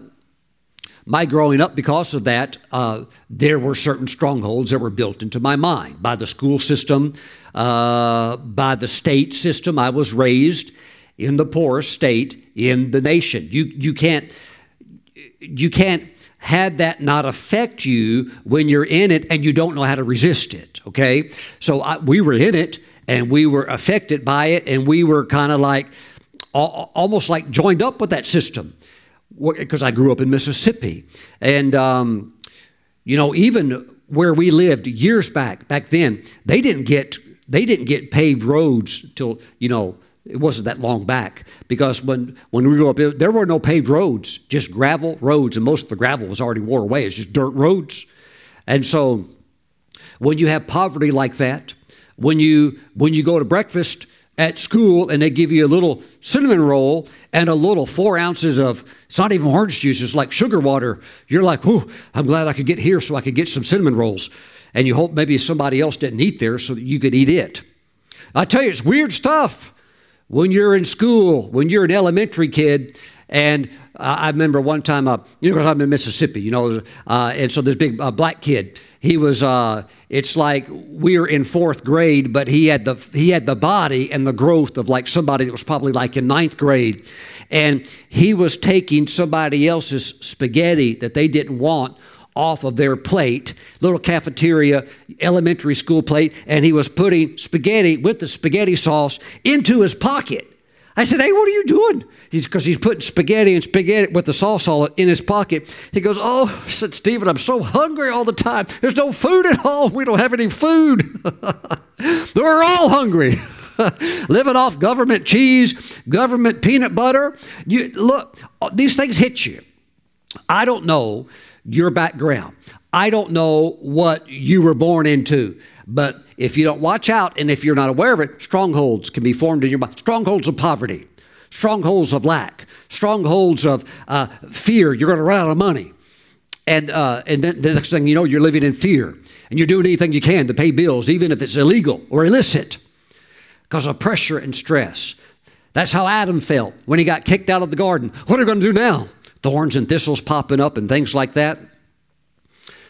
my growing up, because of that, uh, there were certain strongholds that were built into my mind by the school system, uh, by the state system. I was raised in the poorest state in the nation. You, you can't, you can't have that not affect you when you're in it and you don't know how to resist it. Okay, so I, we were in it and we were affected by it, and we were kind of like almost like joined up with that system because I grew up in Mississippi, and um, you know even where we lived years back back then they didn't get they didn't get paved roads till you know it wasn't that long back because when, when we grew up, there were no paved roads, just gravel roads, and most of the gravel was already wore away. It's just dirt roads. And so when you have poverty like that, when you, when you go to breakfast at school and they give you a little cinnamon roll and a little four ounces of, it's not even orange juice, it's like sugar water, you're like, whew, I'm glad I could get here so I could get some cinnamon rolls. And you hope maybe somebody else didn't eat there so that you could eat it. I tell you, it's weird stuff when you're in school, when you're an elementary kid, and uh, I remember one time, uh, you know, because I'm in Mississippi, you know, uh, and so this big uh, black kid, he was, uh, it's like we were in fourth grade, but he had the he had the body and the growth of like somebody that was probably like in ninth grade, and he was taking somebody else's spaghetti that they didn't want off of their plate, little cafeteria, elementary school plate, and he was putting spaghetti with the spaghetti sauce into his pocket. I said, Hey, what are you doing? He's because he's putting spaghetti and spaghetti with the sauce all in his pocket. He goes, Oh, I said, Steven, I'm so hungry all the time. There's no food at home. We don't have any food. We're all hungry. Living off government cheese, government peanut butter. You look, these things hit you. I don't know your background. I don't know what you were born into, but if you don't watch out and if you're not aware of it, strongholds can be formed in your mind. Strongholds of poverty, strongholds of lack, strongholds of uh, fear. You're going to run out of money. And, uh, and then the next thing you know, you're living in fear and you're doing anything you can to pay bills, even if it's illegal or illicit, because of pressure and stress. That's how Adam felt when he got kicked out of the garden. What are we going to do now? Thorns and thistles popping up and things like that.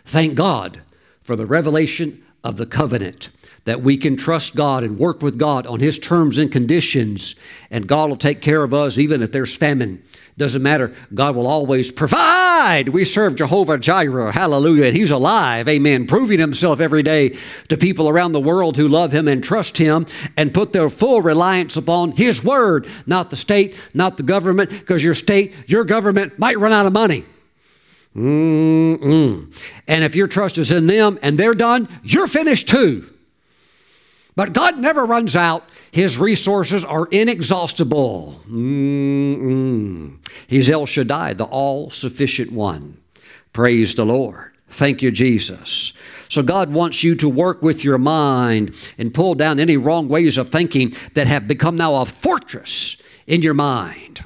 Thank God for the revelation of the covenant that we can trust God and work with God on His terms and conditions, and God will take care of us even if there's famine. Doesn't matter. God will always provide. We serve Jehovah Jireh. Hallelujah. And He's alive. Amen. Proving Himself every day to people around the world who love Him and trust Him and put their full reliance upon His Word, not the state, not the government, because your state, your government might run out of money. Mm-mm. And if your trust is in them and they're done, you're finished too. But God never runs out. His resources are inexhaustible. Mm-mm. He's El Shaddai, the all sufficient one. Praise the Lord. Thank you, Jesus. So God wants you to work with your mind and pull down any wrong ways of thinking that have become now a fortress in your mind.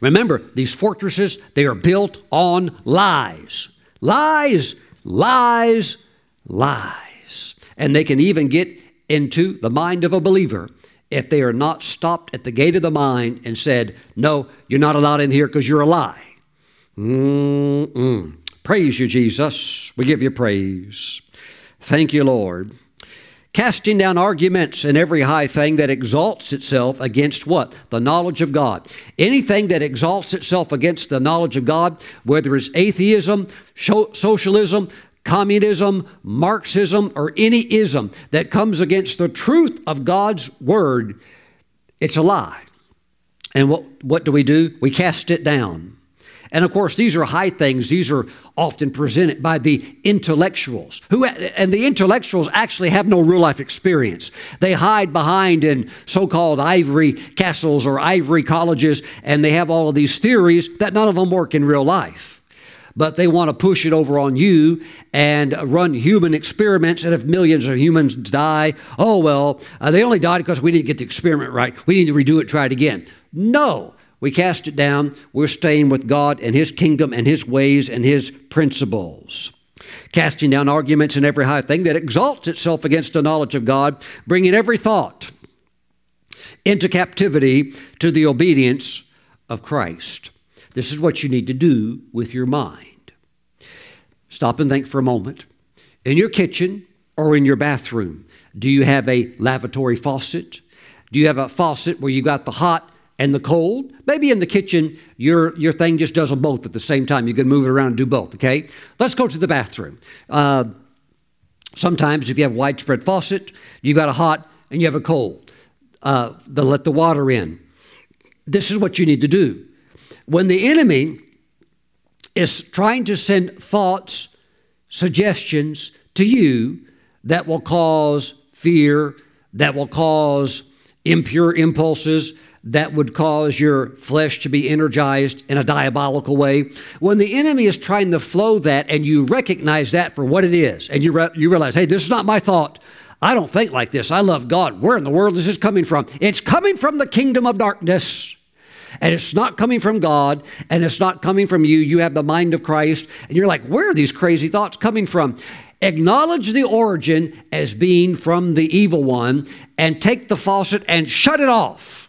Remember, these fortresses, they are built on lies. Lies, lies, lies. And they can even get into the mind of a believer if they are not stopped at the gate of the mind and said, No, you're not allowed in here because you're a lie. Mm-mm. Praise you, Jesus. We give you praise. Thank you, Lord. Casting down arguments and every high thing that exalts itself against what? The knowledge of God. Anything that exalts itself against the knowledge of God, whether it's atheism, socialism, communism, Marxism, or any ism that comes against the truth of God's word, it's a lie. And what, what do we do? We cast it down. And of course, these are high things. These are often presented by the intellectuals, who, and the intellectuals actually have no real life experience. They hide behind in so called ivory castles or ivory colleges, and they have all of these theories that none of them work in real life but they want to push it over on you and run human experiments. And if millions of humans die, oh, well, uh, they only died because we didn't get the experiment right. We need to redo it, try it again. No, we cast it down. We're staying with God and His kingdom and His ways and His principles. Casting down arguments and every high thing that exalts itself against the knowledge of God, bringing every thought into captivity to the obedience of Christ. This is what you need to do with your mind. Stop and think for a moment. In your kitchen or in your bathroom, do you have a lavatory faucet? Do you have a faucet where you got the hot and the cold? Maybe in the kitchen, your, your thing just does them both at the same time. You can move it around and do both, okay? Let's go to the bathroom. Uh, sometimes, if you have a widespread faucet, you got a hot and you have a cold. Uh, to let the water in. This is what you need to do. When the enemy is trying to send thoughts, suggestions to you that will cause fear, that will cause impure impulses, that would cause your flesh to be energized in a diabolical way. When the enemy is trying to flow that and you recognize that for what it is, and you, re- you realize, hey, this is not my thought. I don't think like this. I love God. Where in the world is this coming from? It's coming from the kingdom of darkness and it's not coming from God and it's not coming from you. You have the mind of Christ, and you're like, where are these crazy thoughts coming from? Acknowledge the origin as being from the evil one and take the faucet and shut it off.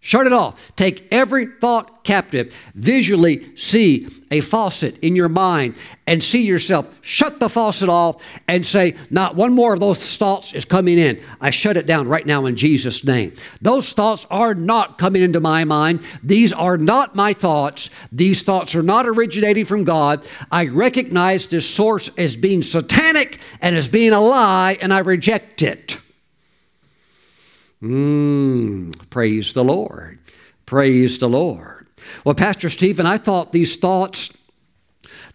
Shut it off. Take every thought captive. Visually see a faucet in your mind and see yourself. Shut the faucet off and say, Not one more of those thoughts is coming in. I shut it down right now in Jesus' name. Those thoughts are not coming into my mind. These are not my thoughts. These thoughts are not originating from God. I recognize this source as being satanic and as being a lie, and I reject it. Mm, praise the Lord. Praise the Lord. Well, Pastor Steven, I thought these thoughts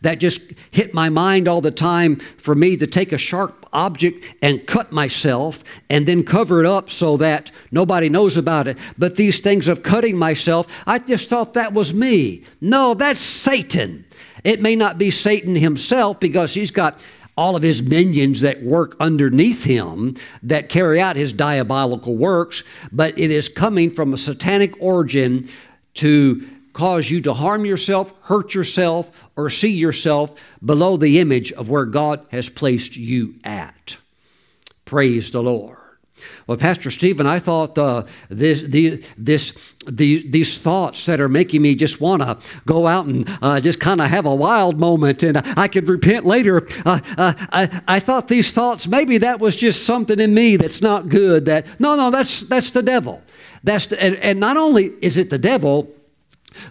that just hit my mind all the time for me to take a sharp object and cut myself and then cover it up so that nobody knows about it. But these things of cutting myself, I just thought that was me. No, that's Satan. It may not be Satan himself because he's got all of his minions that work underneath him that carry out his diabolical works, but it is coming from a satanic origin to cause you to harm yourself, hurt yourself, or see yourself below the image of where God has placed you at. Praise the Lord. Well, Pastor Steven, I thought uh, this, the, this, the, these thoughts that are making me just want to go out and uh, just kind of have a wild moment and I could repent later. Uh, uh, I, I thought these thoughts, maybe that was just something in me that's not good. That No, no, that's, that's the devil. That's the, and, and not only is it the devil,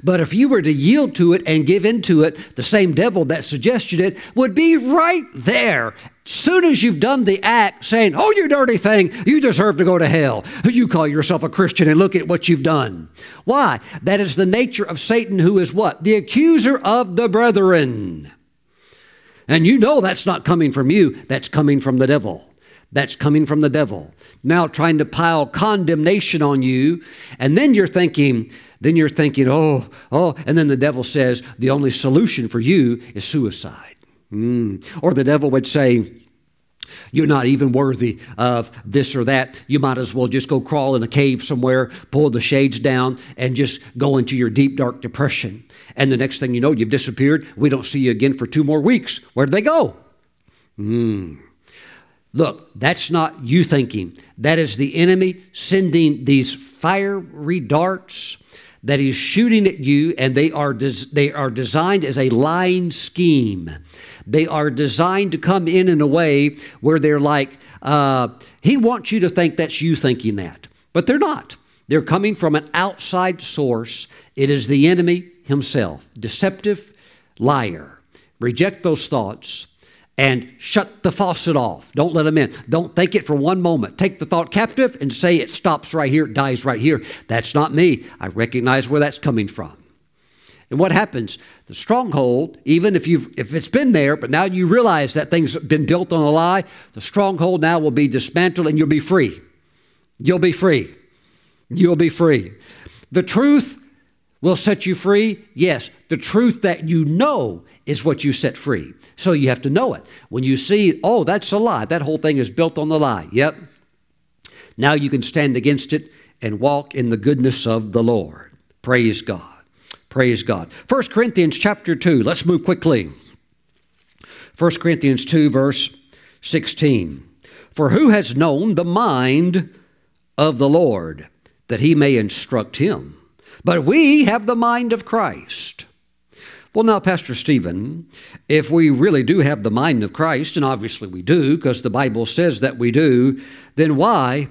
but if you were to yield to it and give in to it, the same devil that suggested it would be right there. Soon as you've done the act, saying, Oh, you dirty thing, you deserve to go to hell. You call yourself a Christian and look at what you've done. Why? That is the nature of Satan, who is what? The accuser of the brethren. And you know that's not coming from you, that's coming from the devil. That's coming from the devil. Now trying to pile condemnation on you, and then you're thinking, then you're thinking, oh, oh, and then the devil says the only solution for you is suicide. Mm. Or the devil would say, you're not even worthy of this or that. You might as well just go crawl in a cave somewhere, pull the shades down, and just go into your deep, dark depression. And the next thing you know, you've disappeared. We don't see you again for two more weeks. Where did they go? Hmm. Look, that's not you thinking. That is the enemy sending these fiery darts that he's shooting at you, and they are, des- they are designed as a lying scheme. They are designed to come in in a way where they're like, uh, he wants you to think that's you thinking that. But they're not. They're coming from an outside source. It is the enemy himself, deceptive liar. Reject those thoughts and shut the faucet off. Don't let them in. Don't think it for one moment. Take the thought captive and say it stops right here, it dies right here. That's not me. I recognize where that's coming from. And what happens? The stronghold, even if you've if it's been there, but now you realize that thing's been built on a lie, the stronghold now will be dismantled and you'll be free. You'll be free. You'll be free. The truth will set you free. Yes, the truth that you know is what you set free. So you have to know it. When you see, oh, that's a lie, that whole thing is built on the lie. Yep. Now you can stand against it and walk in the goodness of the Lord. Praise God. Praise God. 1 Corinthians chapter 2. Let's move quickly. 1 Corinthians 2, verse 16. For who has known the mind of the Lord that he may instruct him? But we have the mind of Christ. Well, now, Pastor Steven, if we really do have the mind of Christ, and obviously we do, because the Bible says that we do, then why,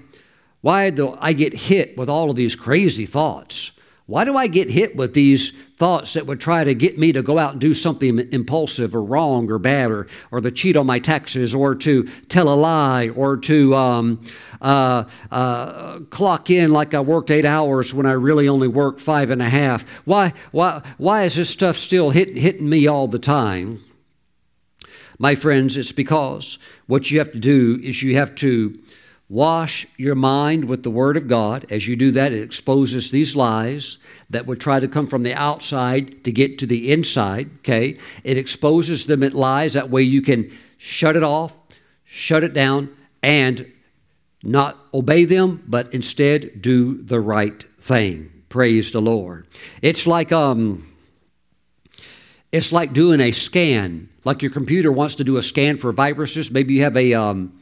why do I get hit with all of these crazy thoughts? Why do I get hit with these thoughts that would try to get me to go out and do something impulsive or wrong or bad or, or to cheat on my taxes or to tell a lie or to um, uh, uh, clock in like I worked eight hours when I really only worked five and a half? Why, why, why is this stuff still hit, hitting me all the time? My friends, it's because what you have to do is you have to Wash your mind with the Word of God. As you do that, it exposes these lies that would try to come from the outside to get to the inside. Okay? It exposes them at lies. That way you can shut it off, shut it down, and not obey them, but instead do the right thing. Praise the Lord. It's like um it's like doing a scan, like your computer wants to do a scan for viruses. Maybe you have a um,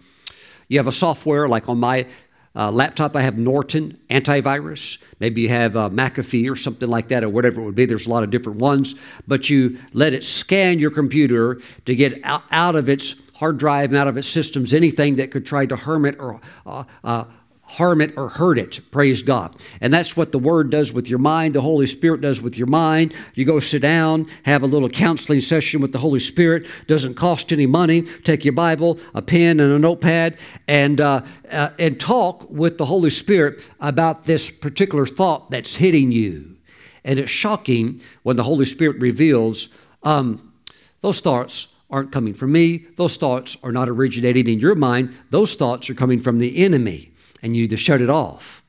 you have a software like on my uh, laptop, I have Norton antivirus. Maybe you have uh, McAfee or something like that, or whatever it would be. There's a lot of different ones. But you let it scan your computer to get out, out of its hard drive and out of its systems anything that could try to harm it or uh, uh harm it or hurt it. Praise God. And that's what the Word does with your mind, the Holy Spirit does with your mind. You go sit down, have a little counseling session with the Holy Spirit. Doesn't cost any money. Take your Bible, a pen, and a notepad, and, uh, uh, and talk with the Holy Spirit about this particular thought that's hitting you. And it's shocking when the Holy Spirit reveals um, those thoughts aren't coming from me. Those thoughts are not originating in your mind. Those thoughts are coming from the enemy and you need to shut it off.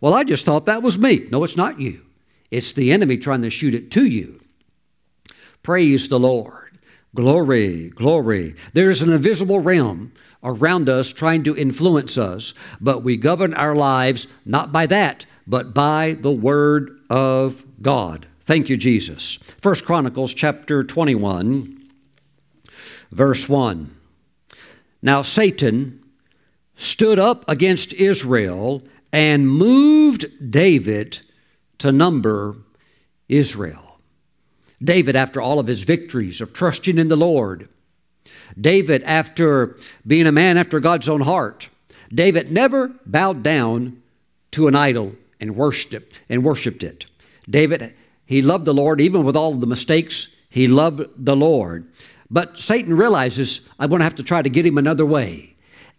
Well, I just thought that was me. No, it's not you. It's the enemy trying to shoot it to you. Praise the Lord. Glory, glory. There's an invisible realm around us trying to influence us, but we govern our lives not by that, but by the Word of God. Thank you, Jesus. First Chronicles chapter 21, verse 1. Now Satan stood up against Israel and moved David to number Israel. David, after all of his victories of trusting in the Lord, David, after being a man after God's own heart, David never bowed down to an idol and worshiped it, and worshiped it. David, he loved the Lord even with all of the mistakes. He loved the Lord. But Satan realizes I'm going to have to try to get him another way.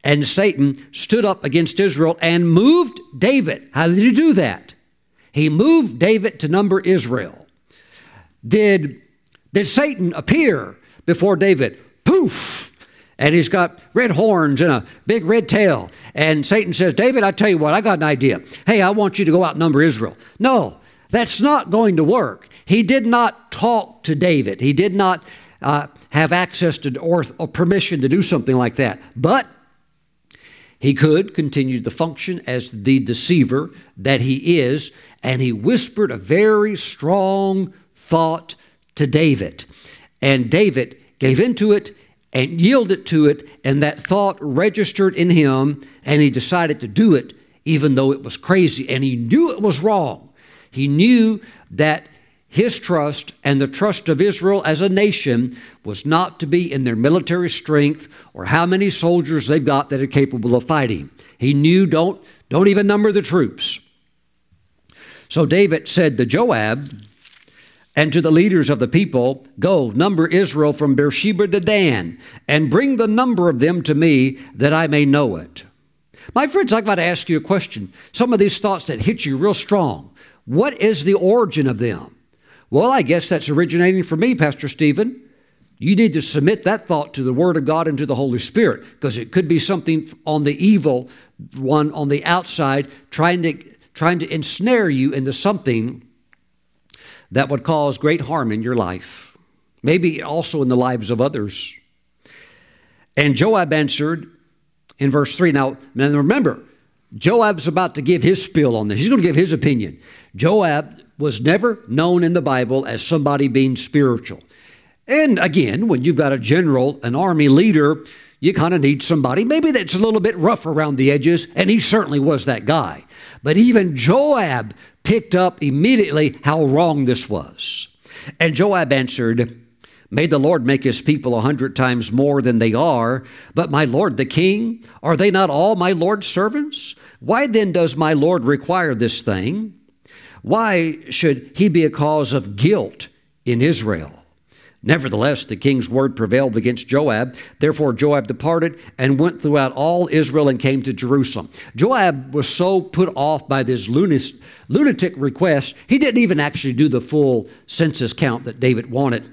And Satan stood up against Israel and moved David. How did he do that? He moved David to number Israel. Did, did Satan appear before David? Poof! And he's got red horns and a big red tail. And Satan says, David, I tell you what, I got an idea. Hey, I want you to go out number Israel. No, that's not going to work. He did not talk to David. He did not uh, have access to or, or permission to do something like that. But he could continue to function as the deceiver that he is, and he whispered a very strong thought to David. And David gave into it and yielded to it, and that thought registered in him, and he decided to do it even though it was crazy, and he knew it was wrong. He knew that his trust and the trust of Israel as a nation was not to be in their military strength or how many soldiers they've got that are capable of fighting. He knew don't, don't even number the troops. So David said to Joab and to the leaders of the people, Go, number Israel from Beersheba to Dan, and bring the number of them to me that I may know it. My friends, I've got to ask you a question. Some of these thoughts that hit you real strong. What is the origin of them? Well, I guess that's originating from me, Pastor Steven. You need to submit that thought to the Word of God and to the Holy Spirit because it could be something on the evil one on the outside trying to, trying to ensnare you into something that would cause great harm in your life, maybe also in the lives of others. And Joab answered in verse 3. Now, now remember, Joab's about to give his spill on this. He's going to give his opinion. Joab was never known in the Bible as somebody being spiritual. And again, when you've got a general, an army leader, you kind of need somebody maybe that's a little bit rough around the edges, and he certainly was that guy. But even Joab picked up immediately how wrong this was. And Joab answered, May the Lord make his people a hundred times more than they are. But my Lord the king, are they not all my Lord's servants? Why then does my Lord require this thing? Why should he be a cause of guilt in Israel? Nevertheless, the king's word prevailed against Joab. Therefore, Joab departed and went throughout all Israel and came to Jerusalem. Joab was so put off by this lunatic request, he didn't even actually do the full census count that David wanted.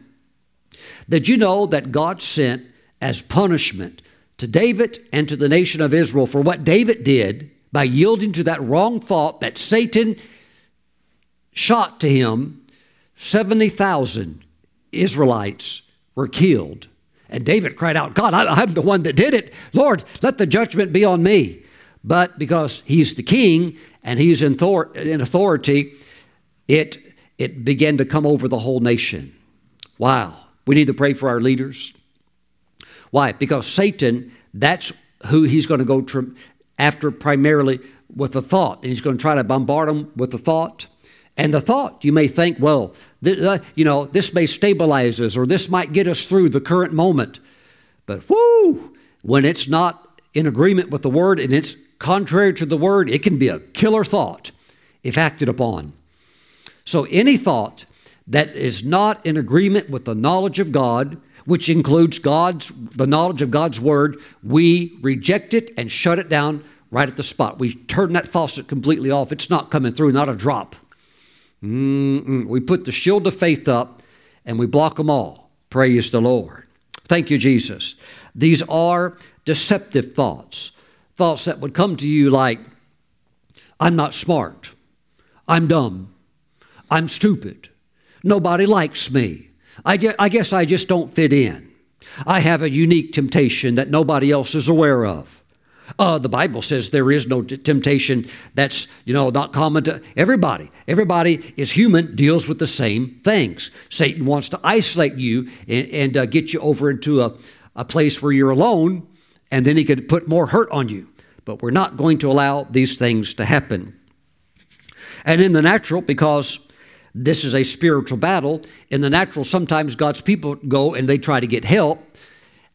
Did you know that God sent as punishment to David and to the nation of Israel for what David did by yielding to that wrong thought that Satan shot to him, 70,000 Israelites were killed. And David cried out, God, I'm the one that did it. Lord, let the judgment be on me. But because he's the king and he's in in authority, it, it began to come over the whole nation. Wow. We need to pray for our leaders. Why? Because Satan, that's who he's going to go after primarily with the thought. And he's going to try to bombard them with the thought. And the thought, you may think, well, th- uh, you know, this may stabilize us or this might get us through the current moment. But whoo, when it's not in agreement with the word and it's contrary to the word, it can be a killer thought if acted upon. So any thought that is not in agreement with the knowledge of God, which includes God's the knowledge of God's word, we reject it and shut it down right at the spot. We turn that faucet completely off. It's not coming through, not a drop. Mm-mm. We put the shield of faith up and we block them all. Praise the Lord. Thank you, Jesus. These are deceptive thoughts, thoughts that would come to you like, I'm not smart, I'm dumb, I'm stupid, nobody likes me, I guess I just don't fit in, I have a unique temptation that nobody else is aware of. Uh, the Bible says there is no t- temptation that's you know not common to everybody. Everybody is human, deals with the same things. Satan wants to isolate you and, and uh, get you over into a, a place where you're alone, and then he could put more hurt on you. But we're not going to allow these things to happen. And in the natural, because this is a spiritual battle, in the natural, sometimes God's people go and they try to get help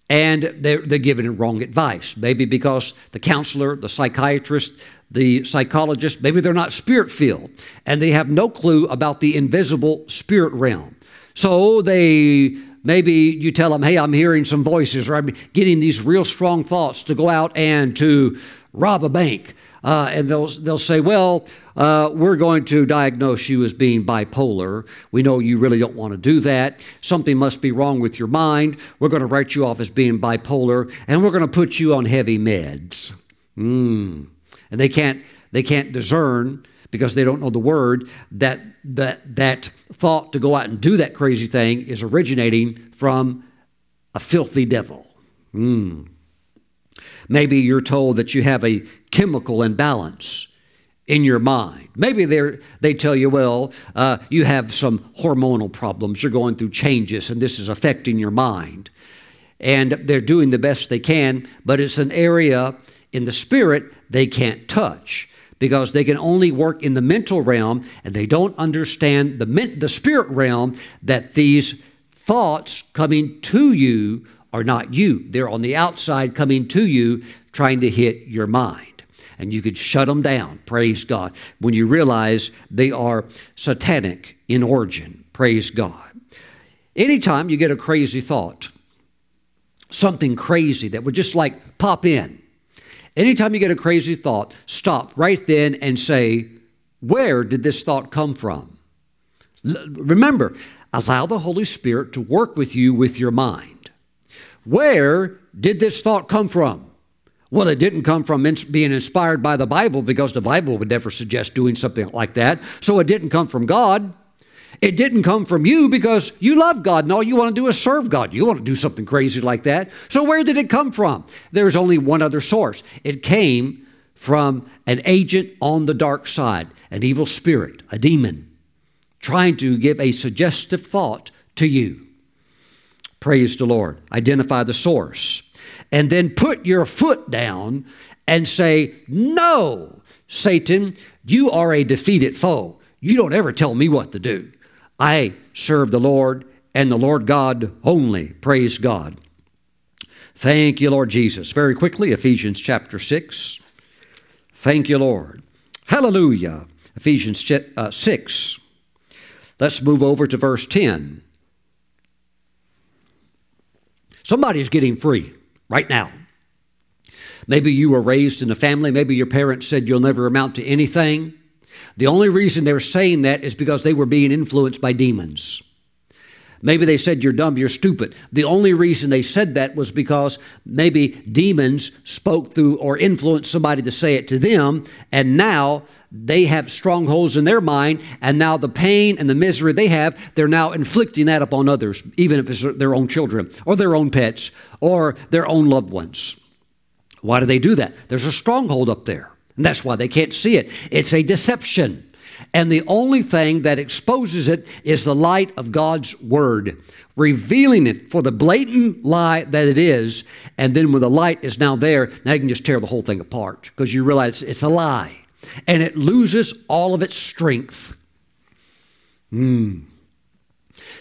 and they're, they're given wrong advice. Maybe because the counselor, the psychiatrist, the psychologist, maybe they're not spirit filled and they have no clue about the invisible spirit realm. So they maybe you tell them, hey, I'm hearing some voices or I'm getting these real strong thoughts to go out and to rob a bank. Uh, and they'll, they'll say, well, uh, we're going to diagnose you as being bipolar. We know you really don't want to do that. Something must be wrong with your mind. We're going to write you off as being bipolar, and we're going to put you on heavy meds. Mm. And they can't, they can't discern because they don't know the word that, that that thought to go out and do that crazy thing is originating from a filthy devil. Mm. Maybe you're told that you have a chemical imbalance in your mind. Maybe they they tell you, well, uh, you have some hormonal problems. You're going through changes, and this is affecting your mind. And they're doing the best they can, but it's an area in the spirit they can't touch because they can only work in the mental realm, and they don't understand the the spirit realm that these thoughts coming to you are not you. They're on the outside coming to you, trying to hit your mind and you could shut them down. Praise God. When you realize they are satanic in origin. Praise God. Anytime you get a crazy thought, something crazy that would just like pop in, anytime you get a crazy thought, stop right then and say, Where did this thought come from? L- remember, allow the Holy Spirit to work with you with your mind. Where did this thought come from? Well, it didn't come from being inspired by the Bible because the Bible would never suggest doing something like that. So it didn't come from God. It didn't come from you because you love God and all you want to do is serve God. You want to do something crazy like that. So where did it come from? There's only one other source. It came from an agent on the dark side, an evil spirit, a demon, trying to give a suggestive thought to you. Praise the Lord. Identify the source and then put your foot down and say, No, Satan, you are a defeated foe. You don't ever tell me what to do. I serve the Lord and the Lord God only. Praise God. Thank you, Lord Jesus. Very quickly, Ephesians chapter 6. Thank you, Lord. Hallelujah. Ephesians uh, 6. Let's move over to verse 10. Somebody's getting free right now. Maybe you were raised in a family, maybe your parents said you'll never amount to anything. The only reason they're saying that is because they were being influenced by demons. Maybe they said you're dumb, you're stupid. The only reason they said that was because maybe demons spoke through or influenced somebody to say it to them, and now they have strongholds in their mind, and now the pain and the misery they have, they're now inflicting that upon others, even if it's their own children or their own pets or their own loved ones. Why do they do that? There's a stronghold up there, and that's why they can't see it. It's a deception. And the only thing that exposes it is the light of God's Word, revealing it for the blatant lie that it is. And then when the light is now there, now you can just tear the whole thing apart because you realize it's a lie and it loses all of its strength. Hmm.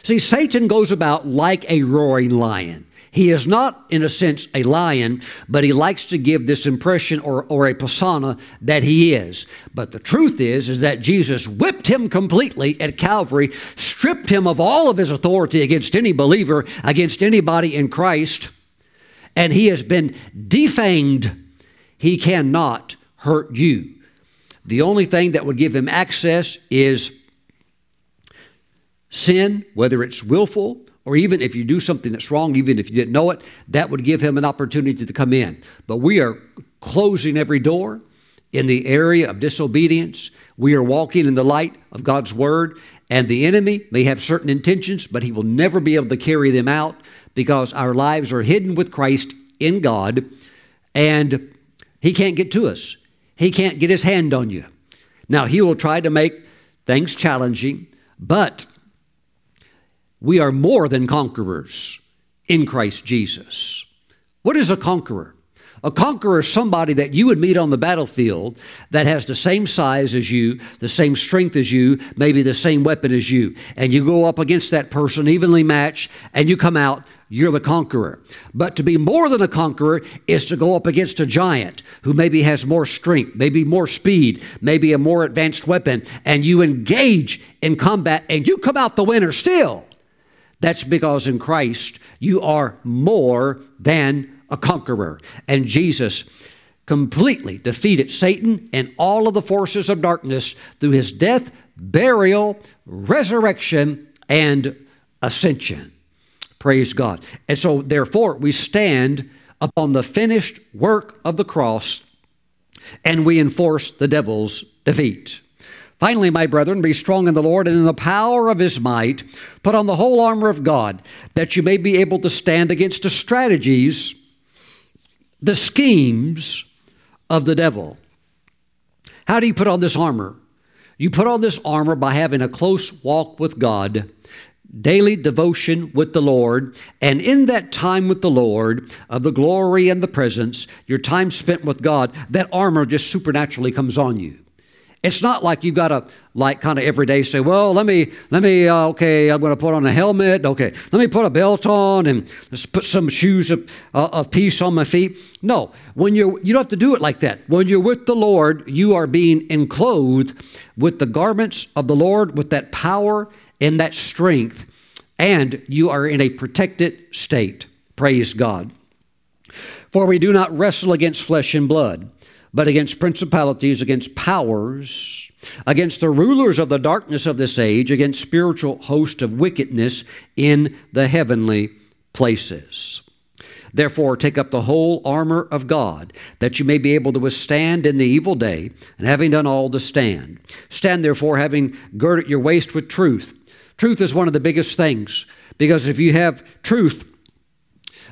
See, Satan goes about like a roaring lion. He is not, in a sense, a lion, but he likes to give this impression or, or a persona that he is. But the truth is, is that Jesus whipped him completely at Calvary, stripped him of all of his authority against any believer, against anybody in Christ, and he has been defanged. He cannot hurt you. The only thing that would give him access is sin, whether it's willful or even if you do something that's wrong, even if you didn't know it, that would give him an opportunity to come in. But we are closing every door in the area of disobedience. We are walking in the light of God's word, and the enemy may have certain intentions, but he will never be able to carry them out because our lives are hidden with Christ in God, and he can't get to us. He can't get his hand on you. Now, he will try to make things challenging, but we are more than conquerors in Christ Jesus. What is a conqueror? A conqueror is somebody that you would meet on the battlefield that has the same size as you, the same strength as you, maybe the same weapon as you. And you go up against that person, evenly matched, and you come out, you're the conqueror. But to be more than a conqueror is to go up against a giant who maybe has more strength, maybe more speed, maybe a more advanced weapon, and you engage in combat and you come out the winner still. That's because in Christ you are more than a conqueror. And Jesus completely defeated Satan and all of the forces of darkness through his death, burial, resurrection, and ascension. Praise God. And so, therefore, we stand upon the finished work of the cross and we enforce the devil's defeat. Finally, my brethren, be strong in the Lord and in the power of his might. Put on the whole armor of God, that you may be able to stand against the strategies, the schemes of the devil. How do you put on this armor? You put on this armor by having a close walk with God, daily devotion with the Lord, and in that time with the Lord, of the glory and the presence, your time spent with God, that armor just supernaturally comes on you. It's not like you got to like kind of every day say, well, let me let me uh, okay, I'm going to put on a helmet. Okay, let me put a belt on and let's put some shoes of, uh, of peace on my feet. No, when you're, you don't have to do it like that. When you're with the Lord, you are being enclosed with the garments of the Lord, with that power and that strength, and you are in a protected state. Praise God. For we do not wrestle against flesh and blood but against principalities, against powers, against the rulers of the darkness of this age, against spiritual hosts of wickedness in the heavenly places. Therefore, take up the whole armor of God, that you may be able to withstand in the evil day, and having done all to stand. Stand therefore, having girded your waist with truth. Truth is one of the biggest things, because if you have truth,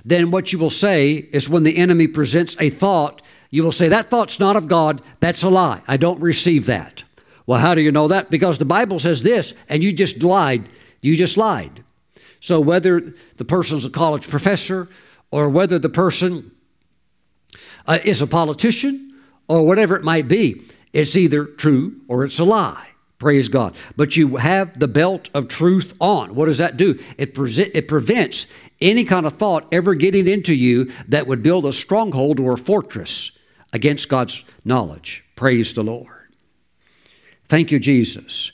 then what you will say is when the enemy presents a thought you will say, That thought's not of God. That's a lie. I don't receive that. Well, how do you know that? Because the Bible says this, and you just lied. You just lied. So, whether the person's a college professor or whether the person uh, is a politician or whatever it might be, it's either true or it's a lie. Praise God. But you have the belt of truth on. What does that do? It, pre- it prevents any kind of thought ever getting into you that would build a stronghold or a fortress against God's knowledge. Praise the Lord. Thank you, Jesus.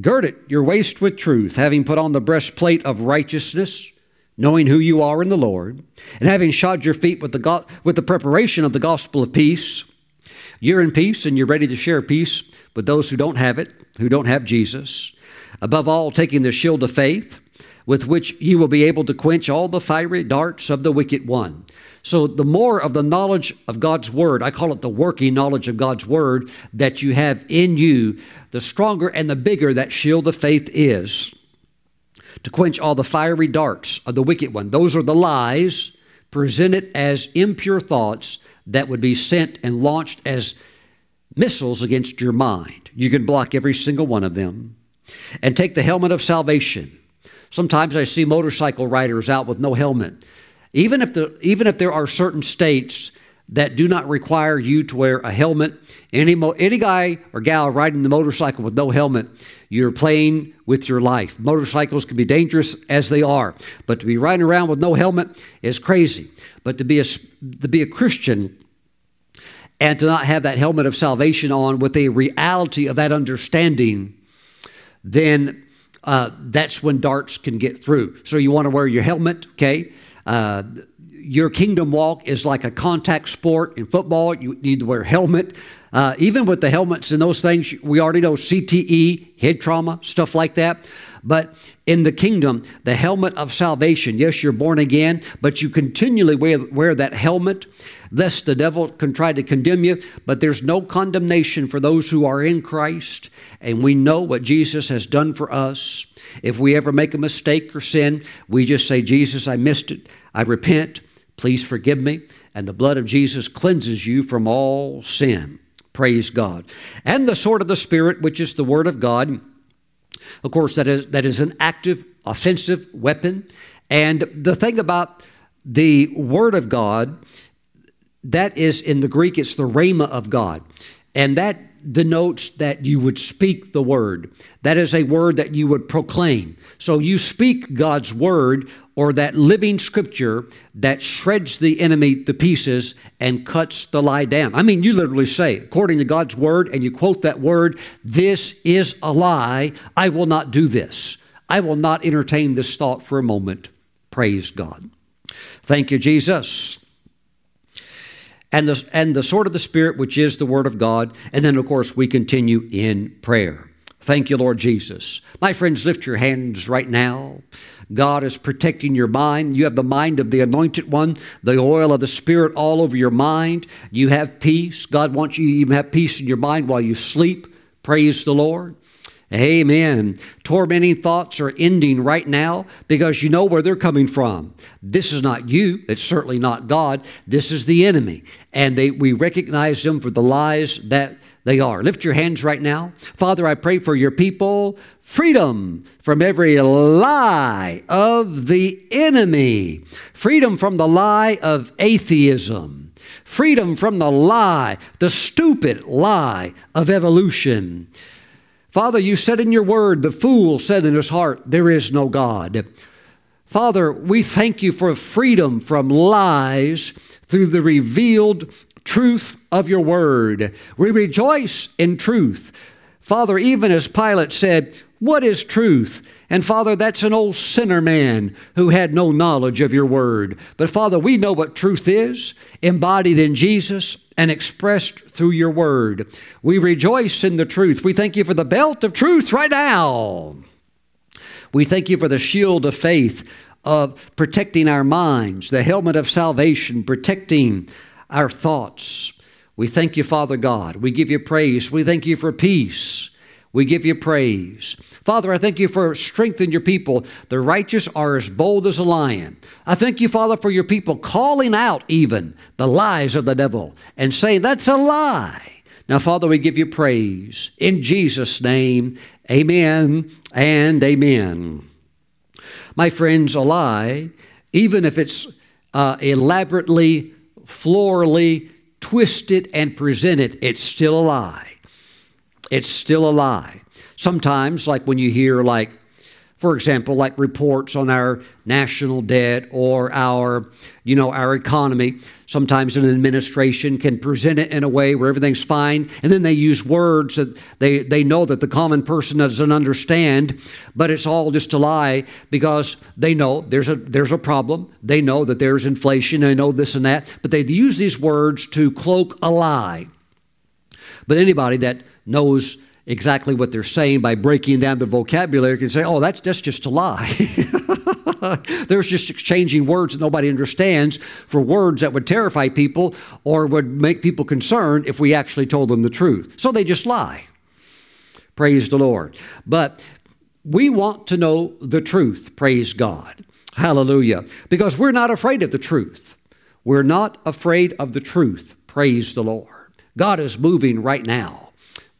Gird it your waist with truth, having put on the breastplate of righteousness, knowing who you are in the Lord, and having shod your feet with the, go- with the preparation of the gospel of peace. You're in peace and you're ready to share peace with those who don't have it, who don't have Jesus. Above all, taking the shield of faith, with which you will be able to quench all the fiery darts of the wicked one. So, the more of the knowledge of God's Word, I call it the working knowledge of God's Word, that you have in you, the stronger and the bigger that shield of faith is to quench all the fiery darts of the wicked one. Those are the lies presented as impure thoughts that would be sent and launched as missiles against your mind. You can block every single one of them. And take the helmet of salvation. Sometimes I see motorcycle riders out with no helmet. Even if, the, even if there are certain states that do not require you to wear a helmet, any, mo- any guy or gal riding the motorcycle with no helmet, you're playing with your life. Motorcycles can be dangerous as they are, but to be riding around with no helmet is crazy. But to be a, to be a Christian and to not have that helmet of salvation on with a reality of that understanding, then uh, that's when darts can get through. So you want to wear your helmet, okay? Uh, your kingdom walk is like a contact sport in football. You need to wear helmet. Uh, even with the helmets and those things, we already know CTE, head trauma, stuff like that. But in the kingdom, the helmet of salvation, yes, you're born again, but you continually wear, wear that helmet, lest the devil can try to condemn you. But there's no condemnation for those who are in Christ, and we know what Jesus has done for us. If we ever make a mistake or sin, we just say, Jesus, I missed it. I repent. Please forgive me. And the blood of Jesus cleanses you from all sin. Praise God. And the sword of the Spirit, which is the Word of God. Of course, that is, that is an active, offensive weapon. And the thing about the Word of God, that is in the Greek, it's the rhema of God. And that denotes that you would speak the word. That is a word that you would proclaim. So you speak God's word or that living scripture that shreds the enemy to pieces and cuts the lie down. I mean, you literally say, according to God's word, and you quote that word, this is a lie. I will not do this. I will not entertain this thought for a moment. Praise God. Thank you, Jesus and the, and the sword of the Spirit, which is the Word of God. And then, of course, we continue in prayer. Thank you, Lord Jesus. My friends, lift your hands right now. God is protecting your mind. You have the mind of the anointed one, the oil of the Spirit all over your mind. You have peace. God wants you to even have peace in your mind while you sleep. Praise the Lord. Amen. Tormenting thoughts are ending right now because you know where they're coming from. This is not you. It's certainly not God. This is the enemy. And they, we recognize them for the lies that they are. Lift your hands right now. Father, I pray for your people freedom from every lie of the enemy, freedom from the lie of atheism, freedom from the lie, the stupid lie of evolution Father, you said in your word, the fool said in his heart, There is no God. Father, we thank you for freedom from lies through the revealed truth of your word. We rejoice in truth. Father, even as Pilate said, What is truth? And Father, that's an old sinner man who had no knowledge of your word. But Father, we know what truth is, embodied in Jesus and expressed through your word. We rejoice in the truth. We thank you for the belt of truth right now. We thank you for the shield of faith of protecting our minds, the helmet of salvation, protecting our thoughts. We thank you, Father God. We give you praise. We thank you for peace. We give you praise. Father, I thank you for strengthening your people. The righteous are as bold as a lion. I thank you, Father, for your people calling out even the lies of the devil and saying, That's a lie. Now, Father, we give you praise. In Jesus' name, amen and amen. My friends, a lie, even if it's uh, elaborately, florally twisted and presented, it's still a lie it's still a lie. Sometimes, like when you hear, like, for example, like reports on our national debt or our, you know, our economy. Sometimes an administration can present it in a way where everything's fine, and then they use words that they, they know that the common person doesn't understand, but it's all just a lie because they know there's a there's a problem. They know that there's inflation, they know this and that, but they use these words to cloak a lie. But anybody that knows exactly what they're saying by breaking down the vocabulary can say, oh, that's, that's just a lie. There's just exchanging words that nobody understands for words that would terrify people or would make people concerned if we actually told them the truth. So they just lie. Praise the Lord. But we want to know the truth, praise God. Hallelujah. Because we're not afraid of the truth. We're not afraid of the truth, praise the Lord. God is moving right now.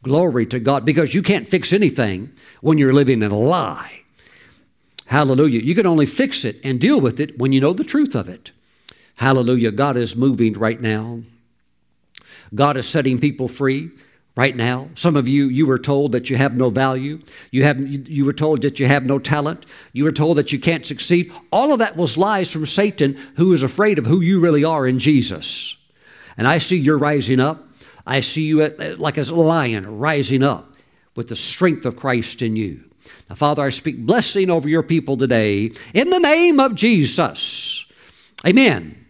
Glory to God, because you can't fix anything when you're living in a lie. Hallelujah. You can only fix it and deal with it when you know the truth of it. Hallelujah. God is moving right now. God is setting people free right now. Some of you, you were told that you have no value. You, have, you were told that you have no talent. You were told that you can't succeed. All of that was lies from Satan, who is afraid of who you really are in Jesus. And I see you're rising up. I see you like a lion rising up with the strength of Christ in you. Now, Father, I speak blessing over your people today in the name of Jesus. Amen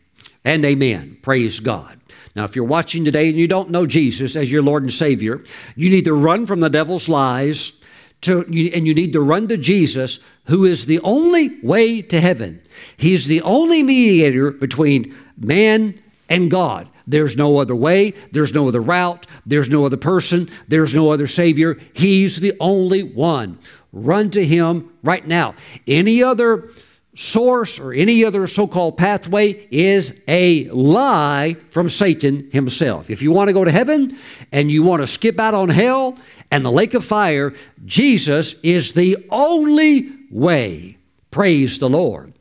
and amen. Praise God. Now, if you're watching today and you don't know Jesus as your Lord and Savior, you need to run from the devil's lies to, and you need to run to Jesus, who is the only way to heaven. He's the only mediator between man and God. There's no other way, there's no other route, there's no other person, there's no other Savior. He's the only one. Run to Him right now. Any other source or any other so called pathway is a lie from Satan himself. If you want to go to heaven and you want to skip out on hell and the lake of fire, Jesus is the only way. Praise the Lord.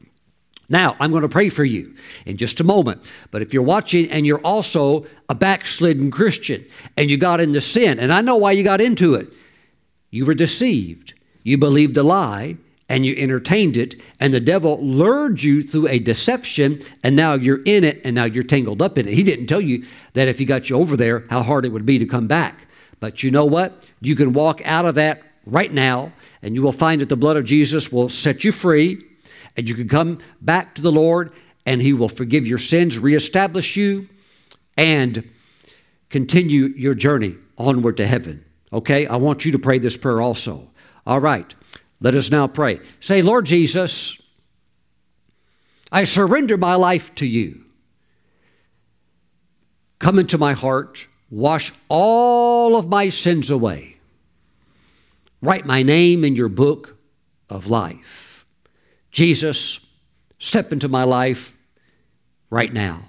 Now, I'm going to pray for you in just a moment. But if you're watching and you're also a backslidden Christian and you got into sin, and I know why you got into it, you were deceived. You believed a lie and you entertained it, and the devil lured you through a deception, and now you're in it and now you're tangled up in it. He didn't tell you that if he got you over there, how hard it would be to come back. But you know what? You can walk out of that right now, and you will find that the blood of Jesus will set you free and you can come back to the Lord and He will forgive your sins, reestablish you, and continue your journey onward to heaven. Okay? I want you to pray this prayer also. All right. Let us now pray. Say, Lord Jesus, I surrender my life to you. Come into my heart, wash all of my sins away. write my name in your book of life. Jesus, step into my life right now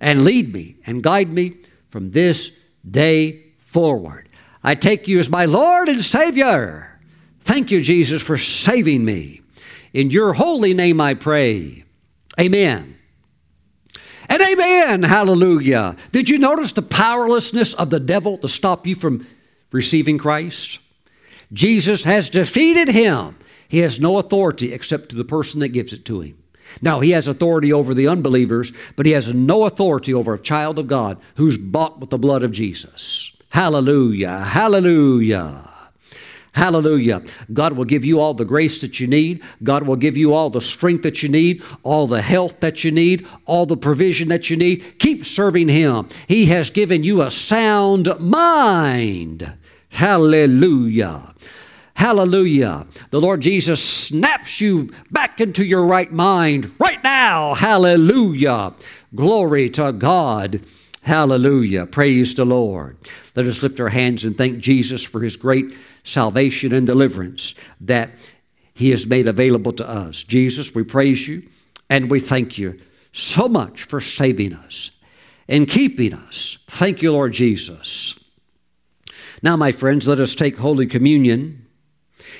and lead me and guide me from this day forward. I take you as my Lord and Savior. Thank you, Jesus, for saving me. In your holy name I pray. Amen. And amen. Hallelujah. Did you notice the powerlessness of the devil to stop you from receiving Christ? Jesus has defeated him. He has no authority except to the person that gives it to him. Now, he has authority over the unbelievers, but he has no authority over a child of God who's bought with the blood of Jesus. Hallelujah. Hallelujah. Hallelujah. God will give you all the grace that you need. God will give you all the strength that you need, all the health that you need, all the provision that you need. Keep serving Him. He has given you a sound mind. Hallelujah. Hallelujah. The Lord Jesus snaps you back into your right mind right now. Hallelujah. Glory to God. Hallelujah. Praise the Lord. Let us lift our hands and thank Jesus for his great salvation and deliverance that he has made available to us. Jesus, we praise you and we thank you so much for saving us and keeping us. Thank you, Lord Jesus. Now, my friends, let us take Holy Communion.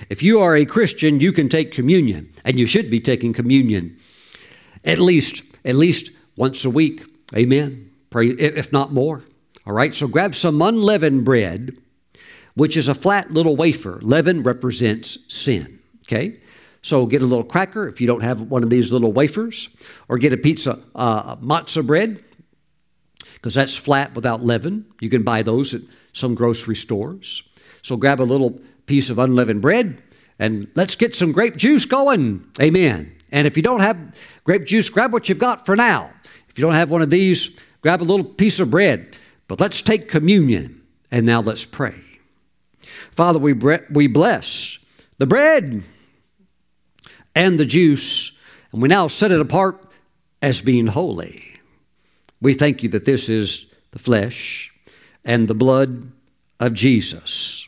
If you are a Christian, you can take communion, and you should be taking communion at least at least once a week. Amen. Pray, if not more. All right, so grab some unleavened bread, which is a flat little wafer. Leaven represents sin. Okay, so get a little cracker if you don't have one of these little wafers, or get a pizza uh, matzah bread because that's flat without leaven. You can buy those at some grocery stores. So grab a little piece of unleavened bread and let's get some grape juice going. Amen. And if you don't have grape juice, grab what you've got for now. If you don't have one of these, grab a little piece of bread. But let's take communion. And now let's pray. Father, we, bre- we bless the bread and the juice, and we now set it apart as being holy. We thank you that this is the flesh and the blood of Jesus.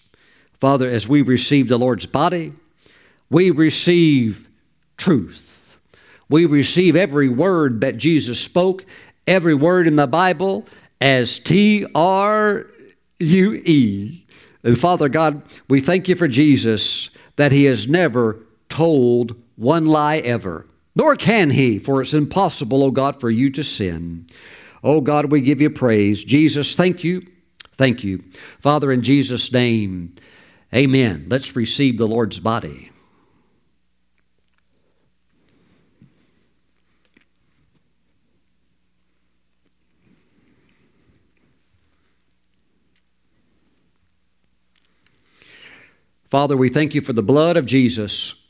Father, as we receive the Lord's body, we receive truth. We receive every word that Jesus spoke, every word in the Bible as T R U E. And Father God, we thank you for Jesus that he has never told one lie ever. Nor can he, for it's impossible, O oh God, for you to sin. Oh God, we give you praise. Jesus, thank you. Thank you. Father, in Jesus' name, amen. Let's receive the Lord's body. Father, we thank you for the blood of Jesus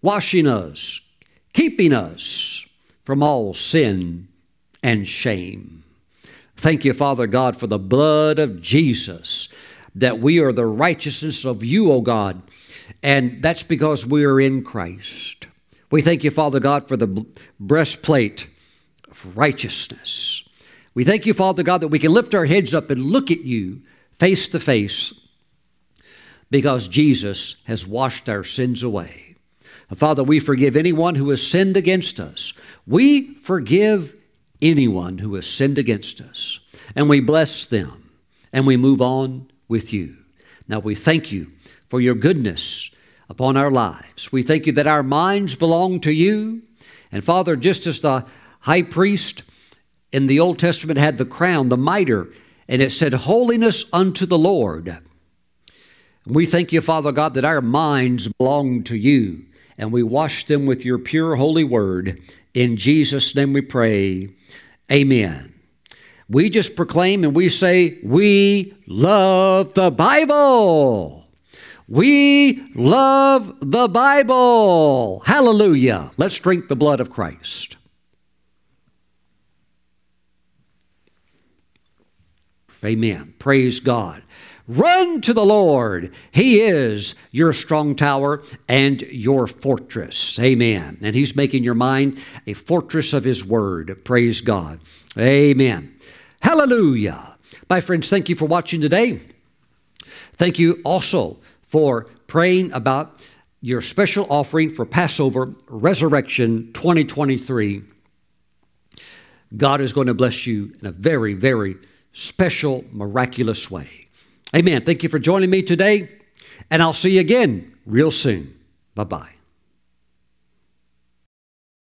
washing us, keeping us from all sin and shame. Thank you, Father God, for the blood of Jesus, that we are the righteousness of you, O God, and that's because we are in Christ. We thank you, Father God, for the breastplate of righteousness. We thank you, Father God, that we can lift our heads up and look at you face to face because Jesus has washed our sins away. Father, we forgive anyone who has sinned against us. We forgive anyone who has sinned against us. And we bless them and we move on with you. Now we thank you for your goodness upon our lives. We thank you that our minds belong to you. And Father, just as the high priest in the Old Testament had the crown, the mitre, and it said, Holiness unto the Lord. We thank you, Father God, that our minds belong to you, and we wash them with your pure holy word. In Jesus' name we pray. Amen. We just proclaim and we say, We love the Bible. We love the Bible. Hallelujah. Let's drink the blood of Christ. Amen. Praise God. Run to the Lord. He is your strong tower and your fortress. Amen. And He's making your mind a fortress of His word. Praise God. Amen. Hallelujah. My friends, thank you for watching today. Thank you also for praying about your special offering for Passover Resurrection 2023. God is going to bless you in a very, very special, miraculous way. Amen. Thank you for joining me today, and I'll see you again real soon. Bye bye.